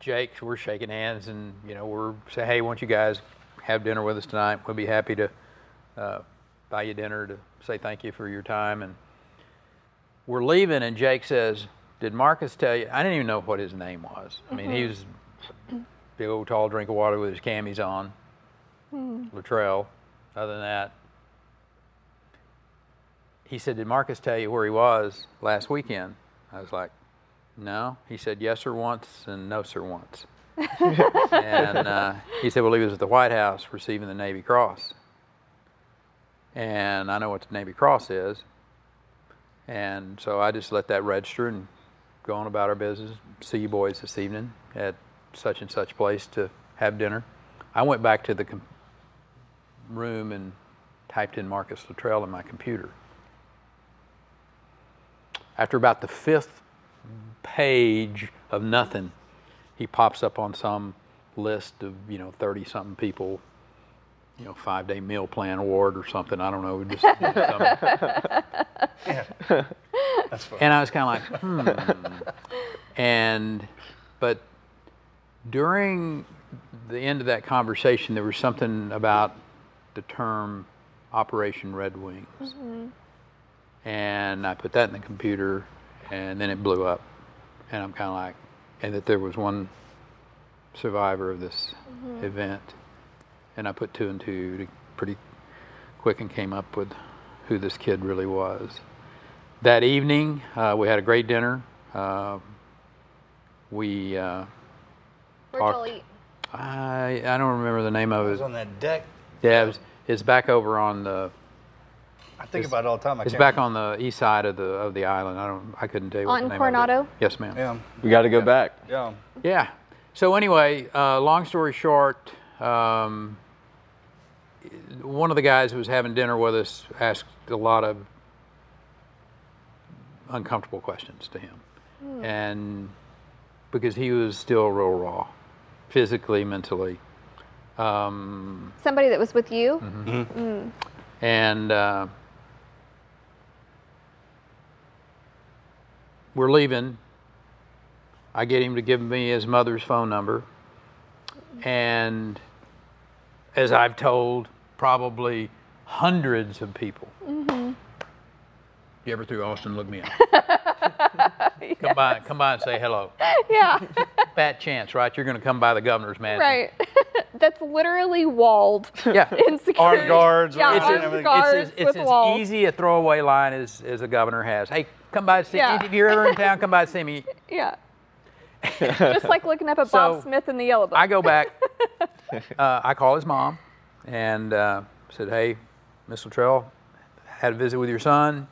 Speaker 2: Jake, we're shaking hands, and you know, we're saying, "Hey, won't you guys have dinner with us tonight? We'll be happy to uh, buy you dinner to say thank you for your time." And we're leaving, and Jake says, "Did Marcus tell you?" I didn't even know what his name was. I mean, he was big old tall drink of water with his camis on, Luttrell. Other than that, he said, Did Marcus tell you where he was last weekend? I was like, No. He said, Yes, sir, once, and no, sir, once. and uh, he said, Well, he was at the White House receiving the Navy Cross. And I know what the Navy Cross is. And so I just let that register and go on about our business. See you boys this evening at such and such place to have dinner. I went back to the com- room and typed in Marcus Luttrell in my computer. After about the fifth page of nothing, he pops up on some list of, you know, 30 something people, you know, five day meal plan award or something. I don't know. Just, something.
Speaker 6: That's funny.
Speaker 2: And I was kind of like, hmm. And, but during the end of that conversation, there was something about the term Operation Red Wings. And I put that in the computer, and then it blew up. And I'm kind of like, and that there was one survivor of this event. And I put two and two to pretty quick and came up with who this kid really was. That evening, uh, we had a great dinner. Uh, we, uh, Talked. I, I don't remember the name of
Speaker 6: it.
Speaker 2: It was
Speaker 6: on that deck.
Speaker 2: Yeah, it was, it's back over on the,
Speaker 6: I think about it all the time. I
Speaker 2: it's
Speaker 6: can't
Speaker 2: back on the east side of the of the island. I don't, I couldn't tell you
Speaker 7: On Coronado?
Speaker 2: it. Yes, ma'am.
Speaker 6: Yeah,
Speaker 5: We got to go back.
Speaker 6: yeah.
Speaker 2: Yeah. So anyway, uh, long story short, um, one of the guys who was having dinner with us asked a lot of uncomfortable questions to him, and because he was still real raw, physically, mentally. Um,
Speaker 7: Somebody that was with you?
Speaker 2: Mm-hmm. and uh, we're leaving. I get him to give me his mother's phone number, and as I've told probably hundreds of people, you ever through Austin, look me up. Come by, come by and say hello.
Speaker 7: Yeah,
Speaker 2: Fat chance, right? You're going to come by the governor's mansion.
Speaker 7: right. That's literally walled
Speaker 2: Yeah.
Speaker 7: in security.
Speaker 6: guards,
Speaker 7: Yeah, armed guards
Speaker 2: it's as, it's
Speaker 7: with
Speaker 2: as
Speaker 7: walls.
Speaker 2: easy a throwaway line as, as a governor has. Hey, come by and see
Speaker 7: Yeah.
Speaker 2: If you're ever in town, come by and see me.
Speaker 7: Yeah. Just like looking up at Bob Smith in the Yellow Book.
Speaker 2: I go back. uh, I call his mom and uh, said, "Hey, Miss Luttrell, had a visit with your son.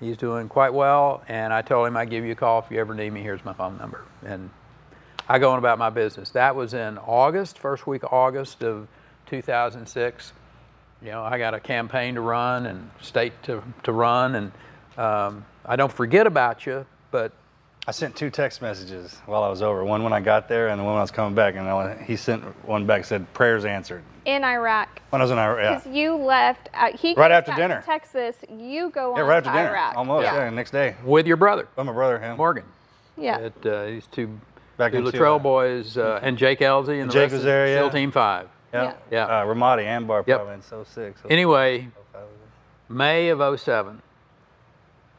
Speaker 2: He's doing quite well, and I told him I'd give you a call if you ever need me. Here's my phone number." And I go on about my business. That was in August, first week of August of 2006. You know, I got a campaign to run and state to, to run, and um, I don't forget about you, but
Speaker 6: I sent two text messages while I was over. One when I got there, and the one when I was coming back. And I, he sent one back said prayers answered.
Speaker 7: In Iraq.
Speaker 6: When I was in Iraq, yeah,
Speaker 7: Because you left. Uh, he
Speaker 6: Right after dinner.
Speaker 7: Texas. You go
Speaker 6: yeah,
Speaker 7: on
Speaker 6: right after
Speaker 7: to
Speaker 6: dinner,
Speaker 7: Iraq.
Speaker 6: almost. Yeah. next day.
Speaker 2: With your brother,
Speaker 6: With my brother, him.
Speaker 2: Morgan.
Speaker 7: Yeah.
Speaker 2: At, uh, these two,
Speaker 6: Back
Speaker 2: two
Speaker 6: in
Speaker 2: Luttrell
Speaker 6: two-
Speaker 2: boys uh, and Jake Ellzey and the
Speaker 6: Jake
Speaker 2: rest
Speaker 6: was
Speaker 2: of
Speaker 6: there,
Speaker 2: SEAL
Speaker 6: yeah.
Speaker 2: Team 5.
Speaker 6: Yeah.
Speaker 2: Yeah.
Speaker 6: Uh, Ramadi, Anbar,
Speaker 2: Yep.
Speaker 6: probably in so six. So
Speaker 2: Anyway, May of 07,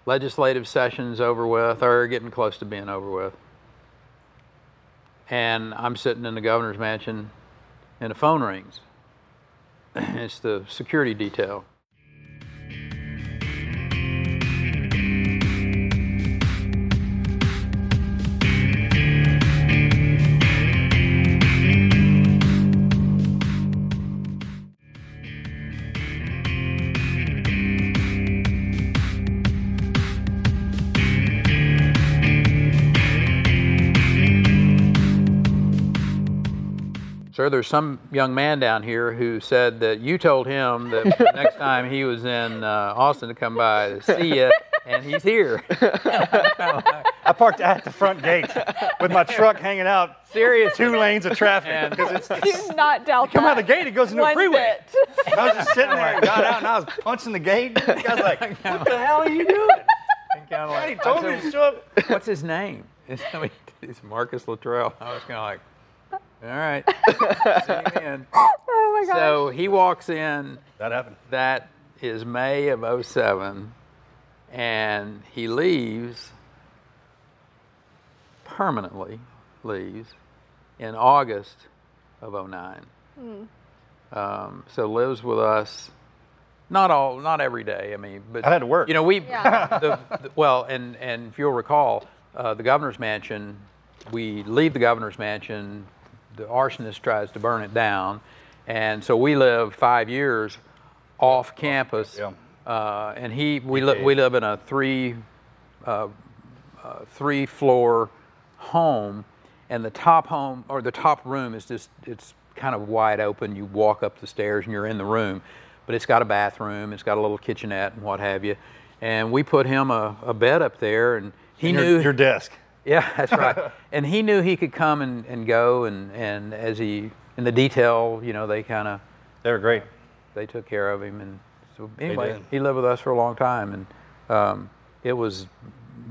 Speaker 2: legislative session's over with, or getting close to being over with. And I'm sitting in the governor's mansion, and the phone rings. it's the security detail. Sir, there's some young man down here who said that you told him that the next time he was in uh, Austin to come by to see you, and he's here.
Speaker 6: I parked at the front gate with my truck hanging out.
Speaker 2: Serious.
Speaker 6: Two lanes of traffic
Speaker 2: And-
Speaker 6: because it's
Speaker 7: Do not doubt
Speaker 6: come out
Speaker 7: that
Speaker 6: of the gate, it goes into a freeway.
Speaker 7: bit.
Speaker 6: I was just sitting there, and got out, and I was punching the gate. The guy's like, "What the hell are you doing?"
Speaker 2: Kind of
Speaker 6: He told me to show up.
Speaker 2: What's his name? It's, I mean, it's Marcus Luttrell. I was kind of like, all right, in.
Speaker 7: Oh my gosh.
Speaker 2: So he walks in.
Speaker 6: That happened.
Speaker 2: That is May of 07, and he leaves permanently. Leaves in August of 09. Um, so lives with us. Not all, not every day. I mean, but
Speaker 6: I had to work.
Speaker 2: You know, we
Speaker 7: Yeah.
Speaker 2: the, the- well, and and if you'll recall, uh, the governor's mansion. We leave the governor's mansion. The arsonist tries to burn it down, and so we live five years off campus.
Speaker 6: Yeah.
Speaker 2: Uh, and he, we live, we live in a three, uh, uh, three floor home, and the top home or the top room is just it's kind of wide open. You walk up the stairs and you're in the room, but it's got a bathroom, it's got a little kitchenette and what have you. And we put him a, a bed up there, and he
Speaker 6: Your-
Speaker 2: knew
Speaker 6: your desk.
Speaker 2: Yeah, that's right. and he knew he could come and, and go, and, and as he, in the detail, you know, they kind of,
Speaker 6: They were great.
Speaker 2: they took care of him. And so anyway, he lived with us for a long time, and um, it was,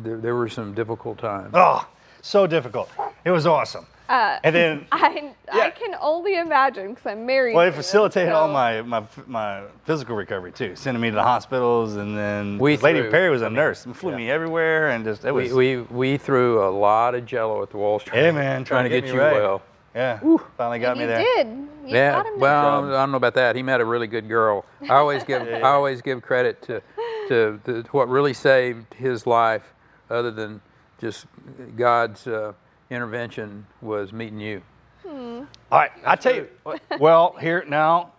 Speaker 2: there, there were some difficult times.
Speaker 6: Oh, so difficult. It was awesome.
Speaker 7: Uh,
Speaker 6: and then
Speaker 7: I, I can only imagine because I'm married.
Speaker 6: Well, it
Speaker 7: to him,
Speaker 6: facilitated all my, my my physical recovery too, sending me to the hospitals, and then
Speaker 2: We
Speaker 6: Lady
Speaker 2: threw-
Speaker 6: Perry was a nurse, and flew
Speaker 2: yeah.
Speaker 6: me everywhere, and just it was.
Speaker 2: We, we, we threw a lot of jello at the walls trying,
Speaker 6: Hey, man,
Speaker 2: trying to
Speaker 6: trying
Speaker 2: get,
Speaker 6: to
Speaker 2: you
Speaker 6: get me right.
Speaker 2: well.
Speaker 6: yeah, finally got
Speaker 7: You
Speaker 6: me there.
Speaker 7: He did. You
Speaker 2: yeah,
Speaker 7: got him
Speaker 2: well. I don't know about that. He met a really good girl. I always give I always give credit to to, to what really saved his life, other than just God's uh, intervention, was meeting you. Hmm.
Speaker 6: All right, I tell you. Well, here now.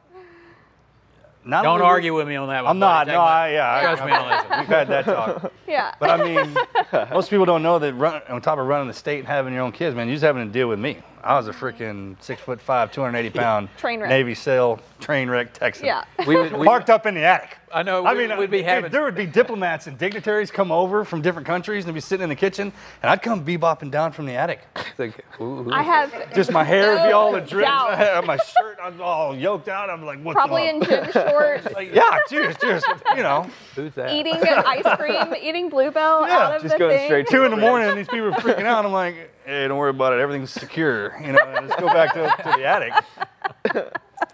Speaker 6: Not
Speaker 2: Don't
Speaker 6: only-
Speaker 2: argue with me on that one.
Speaker 6: I'm not.
Speaker 2: buddy.
Speaker 6: No, I, yeah. I-
Speaker 2: Trust me on this.
Speaker 6: We've had that talk.
Speaker 7: Yeah.
Speaker 6: But I mean, most people don't know that run, on top of running the state and having your own kids, man, you're just having to deal with me. I was a freaking six foot five, 280 pound
Speaker 7: Train wreck.
Speaker 6: Navy SEAL train wreck Texan.
Speaker 7: Yeah.
Speaker 2: We would, we,
Speaker 6: Parked up in the attic.
Speaker 2: I know.
Speaker 6: I mean, uh,
Speaker 2: we'd be
Speaker 6: dude,
Speaker 2: having.
Speaker 6: there would be diplomats and dignitaries come over from different countries and they'd be sitting in the kitchen, and I'd come bebopping down from the attic.
Speaker 2: Think, ooh, ooh.
Speaker 7: I have
Speaker 6: Just my hair would be all
Speaker 7: no
Speaker 6: adrift. my shirt, I'm all yoked out. I'm like, what's
Speaker 7: Probably
Speaker 6: up?
Speaker 7: in gym shorts,
Speaker 6: Like, yeah, cheers, cheers. You know,
Speaker 2: Who's that?
Speaker 7: eating ice cream, eating bluebell
Speaker 6: Yeah,
Speaker 7: out of
Speaker 5: just
Speaker 7: the
Speaker 5: going
Speaker 7: thing.
Speaker 5: straight
Speaker 6: two in the morning, and these people are freaking out. I'm like, hey, don't worry about it. Everything's secure. You know, and just go back to, to the attic.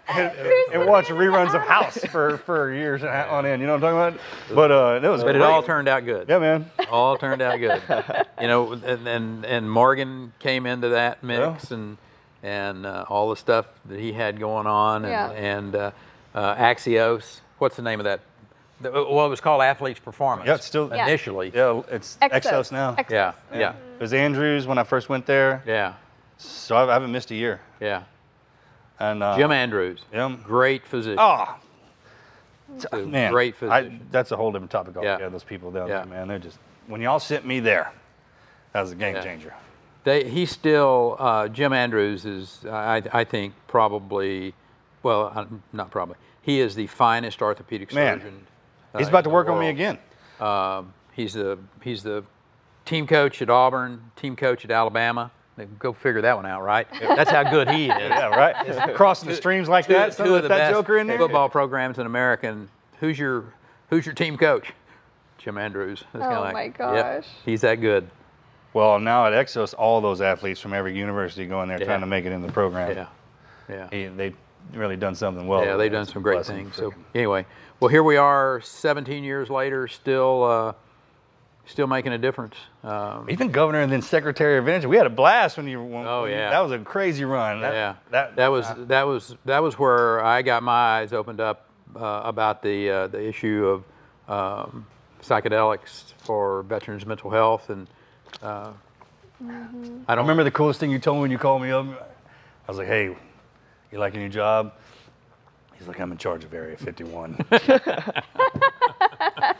Speaker 6: And, and watch reruns of House for, for years on end. You know what I'm talking about? But uh, it was
Speaker 2: But it all turned out good.
Speaker 6: Yeah, man.
Speaker 2: all turned out good. you know, and and, and Morgan came into that mix and and uh, all the stuff that he had going on and
Speaker 7: Yeah.
Speaker 2: and uh, uh, Exos. What's the name of that? The, well, it was called Athletes Performance.
Speaker 6: Yeah, it's still-
Speaker 2: initially.
Speaker 6: Yeah, it's
Speaker 7: Exos.
Speaker 6: Exos now.
Speaker 7: Exos.
Speaker 2: Yeah, yeah,
Speaker 6: It was Andrews when I first went there.
Speaker 2: yeah,
Speaker 6: So I I haven't missed a year.
Speaker 2: yeah.
Speaker 6: And uh,
Speaker 2: Jim Andrews,
Speaker 6: yeah.
Speaker 2: great physician.
Speaker 6: Oh, man.
Speaker 2: great
Speaker 6: I,
Speaker 2: physician.
Speaker 6: that's a whole different topic
Speaker 2: Yeah.
Speaker 6: altogether. Those people down
Speaker 2: Yeah.
Speaker 6: there, man. They're just when y'all sent me there, that was a game
Speaker 2: Yeah.
Speaker 6: changer.
Speaker 2: They, he still, uh, Jim Andrews is, I, I think, probably, well, uh, not probably, he is the finest orthopedic
Speaker 6: Man.
Speaker 2: surgeon.
Speaker 6: He's
Speaker 2: uh,
Speaker 6: about
Speaker 2: in
Speaker 6: to work on me again.
Speaker 2: Um, he's the he's the team coach at Auburn, team coach at Alabama. Go figure that one out, right? That's how good he is.
Speaker 6: Yeah, right. Crossing the streams like
Speaker 2: two,
Speaker 6: that.
Speaker 2: two
Speaker 6: Two
Speaker 2: of the
Speaker 6: that
Speaker 2: best
Speaker 6: Joker in there.
Speaker 2: football programs in America. And who's your who's your team coach? Jim Andrews. That's kinda
Speaker 7: Oh my
Speaker 2: Yep,
Speaker 7: gosh.
Speaker 2: he's that good.
Speaker 6: Well, now at Exos, all those athletes from every university go in there
Speaker 2: Yeah.
Speaker 6: trying to make it in the program.
Speaker 2: Yeah, yeah.
Speaker 6: He, they really done something well.
Speaker 2: yeah, they've done some great things. So anyway, well, here we are, 17 years later, still uh, still making a difference. Um,
Speaker 6: Even governor and then secretary of energy. We had a blast when you. When,
Speaker 2: Oh, yeah.
Speaker 6: that was a crazy run. That,
Speaker 2: yeah,
Speaker 6: that
Speaker 2: that was that was that was where I got my eyes opened up uh, about the uh, the issue of um, psychedelics for veterans' mental health, and uh, I
Speaker 6: I
Speaker 2: don't
Speaker 6: remember the coolest thing you told me when you called me up. I was like, "Hey, you like a new job?" He's like, "I'm in charge of Area 51."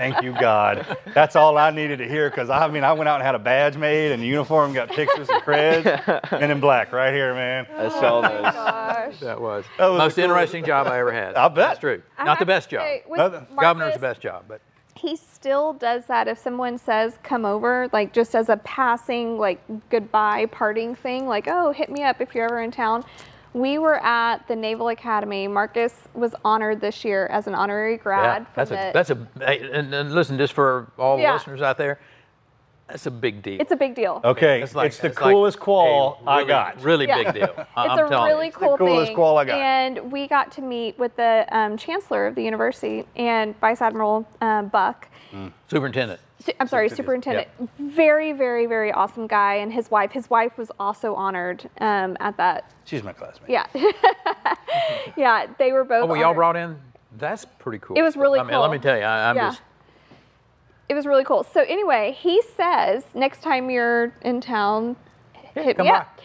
Speaker 6: Thank you, God. That's all I needed to hear because I mean, I went out and had a badge made and a uniform, got pictures and creds, and in black right here, man.
Speaker 5: I saw oh those.
Speaker 7: Gosh.
Speaker 2: that was,
Speaker 6: That was
Speaker 2: most
Speaker 6: the coolest-
Speaker 2: interesting job I ever had.
Speaker 6: I bet.
Speaker 2: That's true.
Speaker 7: I
Speaker 2: Not the best job.
Speaker 7: say, with
Speaker 2: Governor's
Speaker 7: Marcus,
Speaker 2: the best job, but
Speaker 7: he still does that if someone says come over like just as a passing like goodbye parting thing like oh hit me up if you're ever in town we were at the naval academy marcus was honored this year as an honorary grad
Speaker 2: yeah,
Speaker 7: from
Speaker 2: that's
Speaker 7: the,
Speaker 2: a that's a and, and listen, just for all the
Speaker 7: Yeah.
Speaker 2: listeners out there, that's a big deal.
Speaker 7: it's a big deal
Speaker 6: Okay,
Speaker 2: It's like-
Speaker 6: it's the
Speaker 2: it's like
Speaker 6: coolest qual
Speaker 2: a
Speaker 6: I
Speaker 2: really-
Speaker 6: got.
Speaker 2: Really
Speaker 7: Yeah.
Speaker 2: big deal. I-
Speaker 7: it's
Speaker 2: I'm
Speaker 7: a
Speaker 2: telling
Speaker 7: really
Speaker 2: you.
Speaker 7: cool
Speaker 6: coolest
Speaker 7: thing.
Speaker 6: qual I got.
Speaker 7: And we got to meet with the um, chancellor of the university and Vice Admiral um, Buck.
Speaker 2: Superintendent.
Speaker 7: Su- I'm sorry, superintendent. Very, very, very awesome guy, and his wife. His wife was also honored um, at that.
Speaker 6: She's my classmate.
Speaker 7: Yeah, yeah. They were both.
Speaker 2: Oh, well, y'all brought in. That's pretty cool.
Speaker 7: It was really
Speaker 2: I mean, Let
Speaker 7: cool.
Speaker 2: me tell you, I, I'm
Speaker 7: Yeah.
Speaker 2: just.
Speaker 7: It was really cool. So anyway, he says next time you're in town, hit
Speaker 2: come
Speaker 7: me
Speaker 2: by.
Speaker 7: up.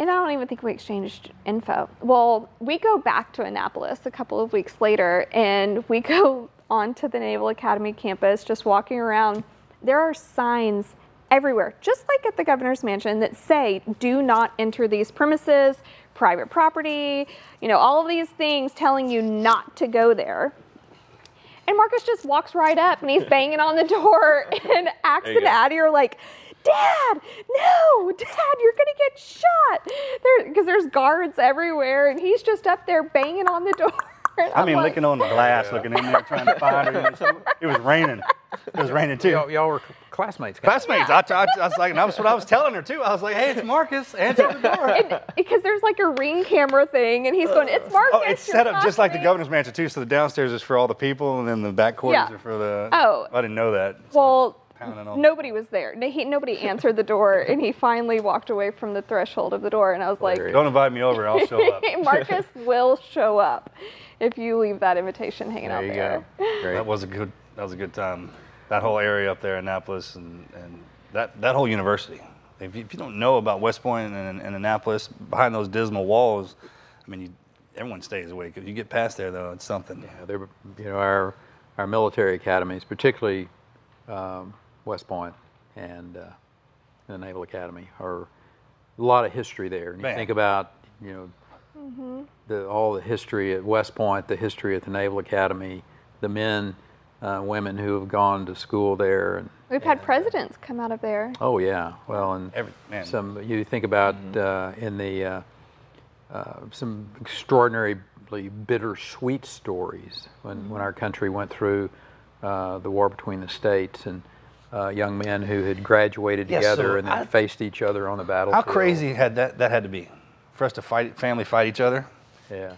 Speaker 7: And I don't even think we exchanged info. Well, we go back to Annapolis a couple of weeks later, and we go onto the Naval Academy campus, just walking around. There are signs everywhere, just like at the governor's mansion, that say, "Do not enter these premises." Private property, you know, all of these things telling you not to go there. And Marcus just walks right up and he's banging on the door, and Axe and Addie are like, Dad, no, Dad, you're gonna get shot. There, because there's guards everywhere, and he's just up there banging on the door. And
Speaker 6: I mean,
Speaker 7: like,
Speaker 6: looking on the glass, looking in there, trying to find her. It was, it was raining. It was raining too.
Speaker 2: Y'all, y'all were classmates.
Speaker 6: Classmates. I, I, I was like, and that was what I was telling her too. I was like, "Hey, it's Marcus. Answer the door."
Speaker 7: and- because there's like a ring camera thing, and he's going, It's Marcus.
Speaker 6: Oh, it's set up just like the governor's mansion too. So the downstairs is for all the people, and then the back quarters
Speaker 7: Yeah.
Speaker 6: are for the.
Speaker 7: Oh.
Speaker 6: I didn't know that.
Speaker 7: Well,
Speaker 6: Pounding on-
Speaker 7: nobody was there. He, nobody answered the door, and he finally walked away from the threshold of the door, and I was like,
Speaker 6: Don't invite me over. I'll show up.
Speaker 7: Marcus will show up if you leave that invitation hanging
Speaker 2: There
Speaker 7: out
Speaker 2: you
Speaker 7: there.
Speaker 2: go. Great.
Speaker 6: That was a good. That was a good time. That whole area up there, Annapolis, and, and that that whole university. If you, if you don't know about West Point and, and Annapolis, behind those dismal walls, I mean, you, everyone stays away. If you get past there, though, it's something.
Speaker 2: Yeah, they're, you know, our our military academies, particularly um, West Point and uh, the Naval Academy, are a lot of history there. And you
Speaker 6: Man.
Speaker 2: think about, you know, the, all the history at West Point, the history at the Naval Academy, the men, uh, women who have gone to school there, and
Speaker 7: We've had presidents come out of there.
Speaker 2: oh yeah, well, and
Speaker 6: Every-
Speaker 2: some you think about uh, in the uh, uh, some extraordinarily bittersweet stories when, when our country went through uh, the war between the states and uh, young men who had graduated
Speaker 6: Yeah,
Speaker 2: together
Speaker 6: so
Speaker 2: and then
Speaker 6: I-
Speaker 2: faced each other on the battlefield.
Speaker 6: How crazy had that that had to be for us to fight family fight each other?
Speaker 2: Yeah.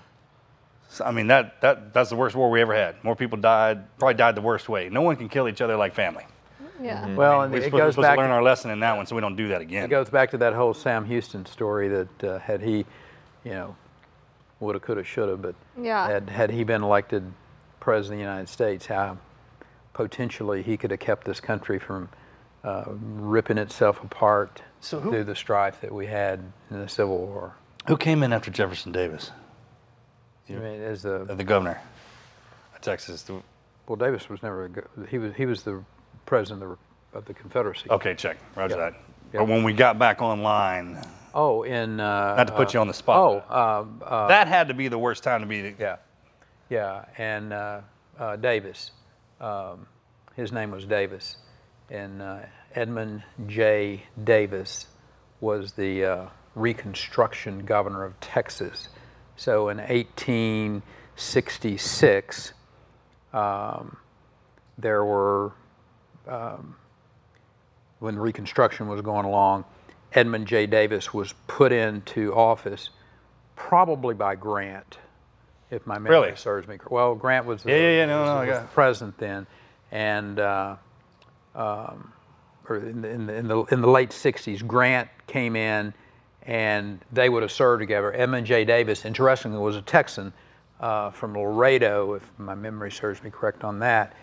Speaker 6: So, I mean, that, that that's the worst war we ever had. More people died, probably died the worst way. No one can kill each other like family.
Speaker 7: Yeah.
Speaker 2: Well, and
Speaker 6: We're
Speaker 2: it
Speaker 6: supposed, we're
Speaker 2: goes
Speaker 6: supposed
Speaker 2: back
Speaker 6: to learn our lesson in that one, so we don't do that again.
Speaker 2: It goes back to that whole Sam Houston story that uh, had he, you know, woulda, coulda, shoulda, but
Speaker 7: Yeah.
Speaker 2: had had he been elected president of the United States, how potentially he could have kept this country from uh, ripping itself apart
Speaker 6: So who-
Speaker 2: through the strife that we had in the Civil War.
Speaker 6: Who came in after Jefferson Davis,
Speaker 2: I mean, as the
Speaker 6: uh, the governor of Texas? The-
Speaker 2: well, Davis was never a, he was he was the president of the, of the Confederacy.
Speaker 6: Okay, check. Roger
Speaker 2: Yeah.
Speaker 6: that.
Speaker 2: Yeah.
Speaker 6: But when we got back online,
Speaker 2: Oh, in uh,
Speaker 6: not to put
Speaker 2: uh,
Speaker 6: you on the spot.
Speaker 2: Oh, um, uh,
Speaker 6: that had to be the worst time to be.
Speaker 2: Yeah, yeah, and uh, uh, Davis, um, his name was Davis, and uh, Edmund J. Davis was the uh, Reconstruction governor of Texas. So in 1866, um, there were, um, when Reconstruction was going along, Edmund J. Davis was put into office probably by Grant, if my memory
Speaker 6: Really?
Speaker 2: serves me. Well, Grant was the,
Speaker 6: Yeah, yeah, yeah, no, no, I
Speaker 2: was
Speaker 6: got it.
Speaker 2: the president then, and uh, um, or in the, in, the, in, the, in the late 60s, Grant came in and they would have served together. Edmund J. Davis, interestingly, was a Texan uh, from Laredo, if my memory serves me correct on that.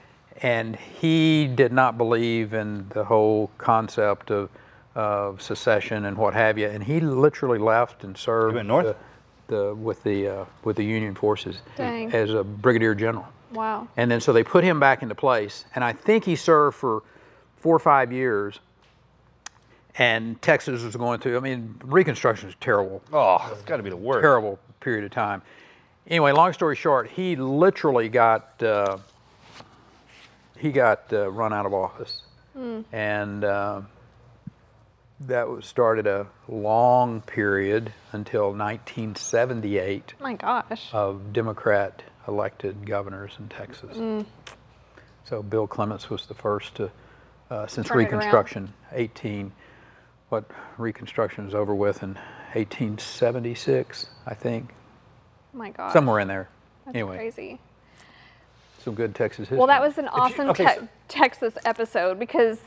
Speaker 2: And he did not believe in the whole concept of, of secession and what have you. And he literally left and served
Speaker 6: went north?
Speaker 2: The, the, with, the, uh, with the Union forces
Speaker 7: Dang.
Speaker 2: as a brigadier general.
Speaker 7: Wow.
Speaker 2: And then so they put him back into place. And I think he served for four or five years. And Texas was going through, I mean, Reconstruction is terrible,
Speaker 6: Oh, it's got to be the worst.
Speaker 2: terrible period of time. Anyway, long story short, he literally got uh, he got uh, run out of office, and uh, that started a long period until 1978
Speaker 7: My gosh.
Speaker 2: of Democrat elected governors in Texas.
Speaker 7: Mm.
Speaker 2: So Bill Clements was the first to, uh, since
Speaker 7: Turn.
Speaker 2: Reconstruction, 18, what Reconstruction is over with in 1876, I think,
Speaker 7: my gosh.
Speaker 2: somewhere in there.
Speaker 7: That's
Speaker 2: anyway,
Speaker 7: crazy.
Speaker 2: Some good Texas history.
Speaker 7: Well, that was an awesome
Speaker 6: okay,
Speaker 7: te-
Speaker 6: so-
Speaker 7: Texas episode because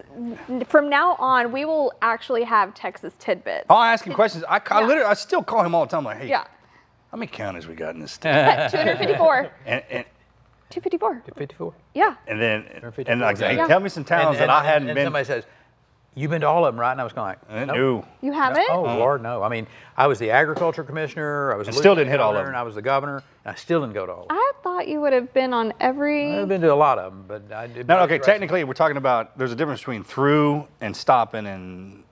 Speaker 7: from now on we will actually have Texas tidbits.
Speaker 6: Oh, I'll ask him questions. I, I
Speaker 7: Yeah.
Speaker 6: literally, I still call him all the time. Like, hey,
Speaker 7: Yeah.
Speaker 6: how many counties we got in this state?
Speaker 7: 254.
Speaker 6: and, and,
Speaker 7: 254.
Speaker 2: 54.
Speaker 7: Yeah.
Speaker 6: and then, and like, hey,
Speaker 7: Yeah.
Speaker 6: tell me some towns that I hadn't
Speaker 2: and
Speaker 6: been.
Speaker 2: Somebody says, "You've been to all of them, right?" And I was going
Speaker 6: Uh,
Speaker 2: like, "Nope."
Speaker 6: No.
Speaker 7: You haven't?
Speaker 2: Oh Lord, no! I mean, I was the agriculture commissioner. I was
Speaker 6: still didn't hit all of them.
Speaker 2: And I was the governor. And I still didn't go to all. of them.
Speaker 7: I thought you would have been on every.
Speaker 2: I've been to a lot of them, but I did.
Speaker 6: No, okay. Technically, we're talking about there's a difference between through and stopping and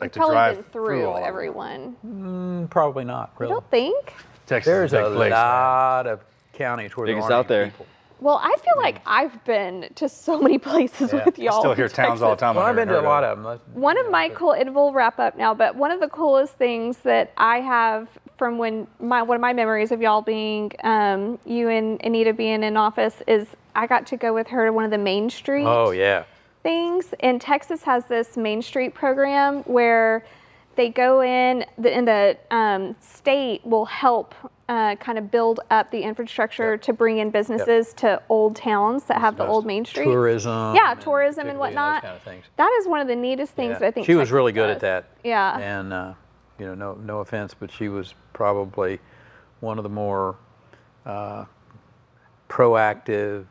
Speaker 6: like to
Speaker 7: Probably
Speaker 6: drive
Speaker 7: been through
Speaker 6: all of them.
Speaker 7: everyone.
Speaker 2: Mm, probably not.
Speaker 7: You
Speaker 2: Really.
Speaker 7: don't think?
Speaker 6: Texas
Speaker 2: There's
Speaker 6: is a
Speaker 2: a
Speaker 6: place. man.
Speaker 2: lot of counties where
Speaker 5: Biggest
Speaker 2: there aren't
Speaker 5: out there.
Speaker 2: people.
Speaker 7: Well, I feel like I've been to so many places
Speaker 2: Yeah.
Speaker 7: with y'all.
Speaker 6: Still
Speaker 7: in
Speaker 6: hear towns all the time.
Speaker 2: Well,
Speaker 6: I
Speaker 2: I've been to a lot of them.
Speaker 7: One of my cool, it will wrap up now, but one of the coolest things that I have from when my one of my memories of y'all being um, you and Anita being in office is I got to go with her to one of the Main Street
Speaker 2: Oh yeah.
Speaker 7: things. And Texas has this Main Street program where they go in, the, and the um, state will help uh, kind of build up the infrastructure to bring in businesses to old towns that have the old Main Street.
Speaker 2: Tourism.
Speaker 7: Yeah, tourism and whatnot.
Speaker 2: kind of.
Speaker 7: That is one of the neatest things
Speaker 2: Yeah.
Speaker 7: that I think
Speaker 2: she was really good
Speaker 7: does.
Speaker 2: at that.
Speaker 7: Yeah.
Speaker 2: And uh, you know, no no offense, but she was probably one of the more uh, proactive,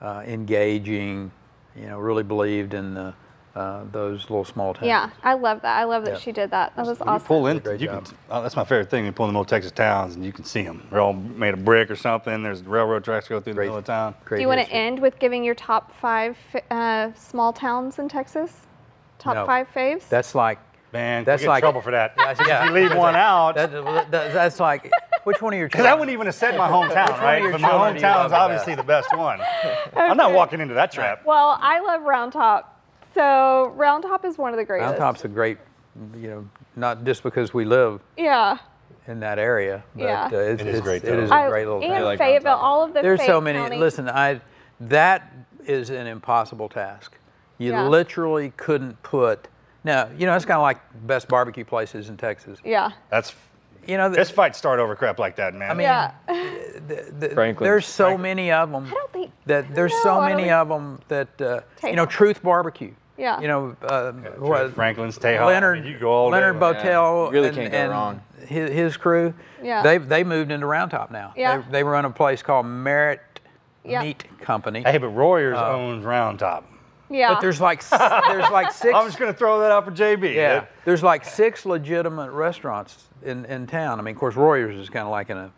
Speaker 2: uh, engaging. You know, really believed in the, uh, those little small towns.
Speaker 7: Yeah, I love that. I love that
Speaker 2: Yeah.
Speaker 7: she did that. That was
Speaker 6: When you
Speaker 7: awesome.
Speaker 6: pull in,
Speaker 2: Great
Speaker 6: you
Speaker 2: job.
Speaker 6: can. Oh, that's my favorite thing. You pull in the little Texas towns and you can see them. They're all made of brick or something. There's railroad tracks go through the middle of town.
Speaker 2: Great
Speaker 7: Do you want to end with giving your top five uh, small towns in Texas? Top
Speaker 2: No.
Speaker 7: five faves?
Speaker 2: That's like
Speaker 6: Man,
Speaker 2: That's
Speaker 6: get
Speaker 2: like-
Speaker 6: trouble for that.
Speaker 2: yeah.
Speaker 6: if you leave one out,
Speaker 2: that, that- that's like which one of your
Speaker 6: because I wouldn't even have said my hometown,
Speaker 2: one
Speaker 6: right?
Speaker 2: of your
Speaker 6: But my
Speaker 2: children do you love
Speaker 6: hometown's
Speaker 2: the
Speaker 6: obviously the best one. I'm not walking into that trap.
Speaker 7: well, I love Round Top. So Round Top is one of the greatest.
Speaker 2: Round Top's a great, you know, not just because we live
Speaker 7: Yeah.
Speaker 2: in that area, but
Speaker 7: Yeah.
Speaker 2: uh, it's,
Speaker 6: It is
Speaker 2: it's-
Speaker 6: great,
Speaker 2: It
Speaker 6: though.
Speaker 2: is a
Speaker 7: I-
Speaker 2: great little
Speaker 7: and
Speaker 2: town.
Speaker 5: like
Speaker 7: Fayetteville, all of the
Speaker 2: There's so many.
Speaker 7: County-
Speaker 2: Listen, I that is an impossible task. You
Speaker 7: Yeah.
Speaker 2: literally couldn't put. Now, you know, it's kind of like best barbecue places in Texas.
Speaker 7: Yeah.
Speaker 6: That's
Speaker 2: You know,
Speaker 6: this fight start over crap like that, man.
Speaker 2: I mean,
Speaker 7: Yeah.
Speaker 2: the-
Speaker 5: Franklin.
Speaker 2: there's so many of them.
Speaker 7: I don't think.
Speaker 2: that there's
Speaker 7: No,
Speaker 2: so many
Speaker 7: think-
Speaker 2: of them that uh, you know Truth Barbecue.
Speaker 7: Yeah.
Speaker 2: You know, uh, what-
Speaker 6: Franklin's, Tejas, I
Speaker 2: Leonard,
Speaker 6: mean, you go all
Speaker 2: Leonard
Speaker 6: with
Speaker 2: Botello,
Speaker 5: You really
Speaker 2: and,
Speaker 5: can't go
Speaker 2: and
Speaker 5: wrong.
Speaker 2: His, his crew.
Speaker 7: Yeah.
Speaker 2: They they moved into Round Top now.
Speaker 7: Yeah.
Speaker 2: They, they run a place called Merritt
Speaker 7: Yeah.
Speaker 2: Meat Company.
Speaker 6: hey, but Royers owns Round Top.
Speaker 7: Yeah.
Speaker 2: But there's like there's like six.
Speaker 6: I'm just gonna throw that out for JB.
Speaker 2: yeah. There's like six legitimate restaurants in, in town. I mean, of course, Royers is kind of like in a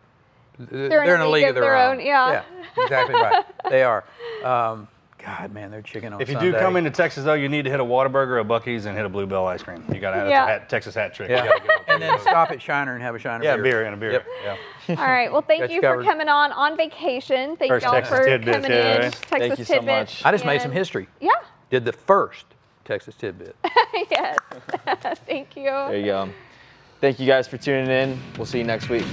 Speaker 2: they're,
Speaker 7: in a league of their own, yeah.
Speaker 2: Yeah, exactly right. They are. Um, God, man, they're chicken on
Speaker 6: If you do come into Texas though, you need to hit a Whataburger, a Buc-ee's, and hit a Bluebell ice cream. You gotta have
Speaker 7: Yeah.
Speaker 6: a hat, Texas hat trick.
Speaker 2: Yeah.
Speaker 6: You gotta go.
Speaker 2: and then stop at Shiner and have a Shiner
Speaker 6: yeah,
Speaker 2: beer.
Speaker 6: beer and a beer.
Speaker 2: Yep.
Speaker 6: Yeah.
Speaker 7: All right. Well, thank you
Speaker 2: you
Speaker 7: for coming on on vacation. Thank
Speaker 6: First
Speaker 7: y'all
Speaker 6: Texas
Speaker 7: for
Speaker 6: tidbits,
Speaker 7: coming
Speaker 6: yeah,
Speaker 7: in.
Speaker 6: right?
Speaker 7: Texas
Speaker 5: Thank you so
Speaker 7: tidbits.
Speaker 5: much.
Speaker 2: I just made some history.
Speaker 7: Yeah.
Speaker 2: did the first Texas Tidbit.
Speaker 7: yes. Thank you.
Speaker 5: There you go. Thank you guys for tuning in. We'll see you next week.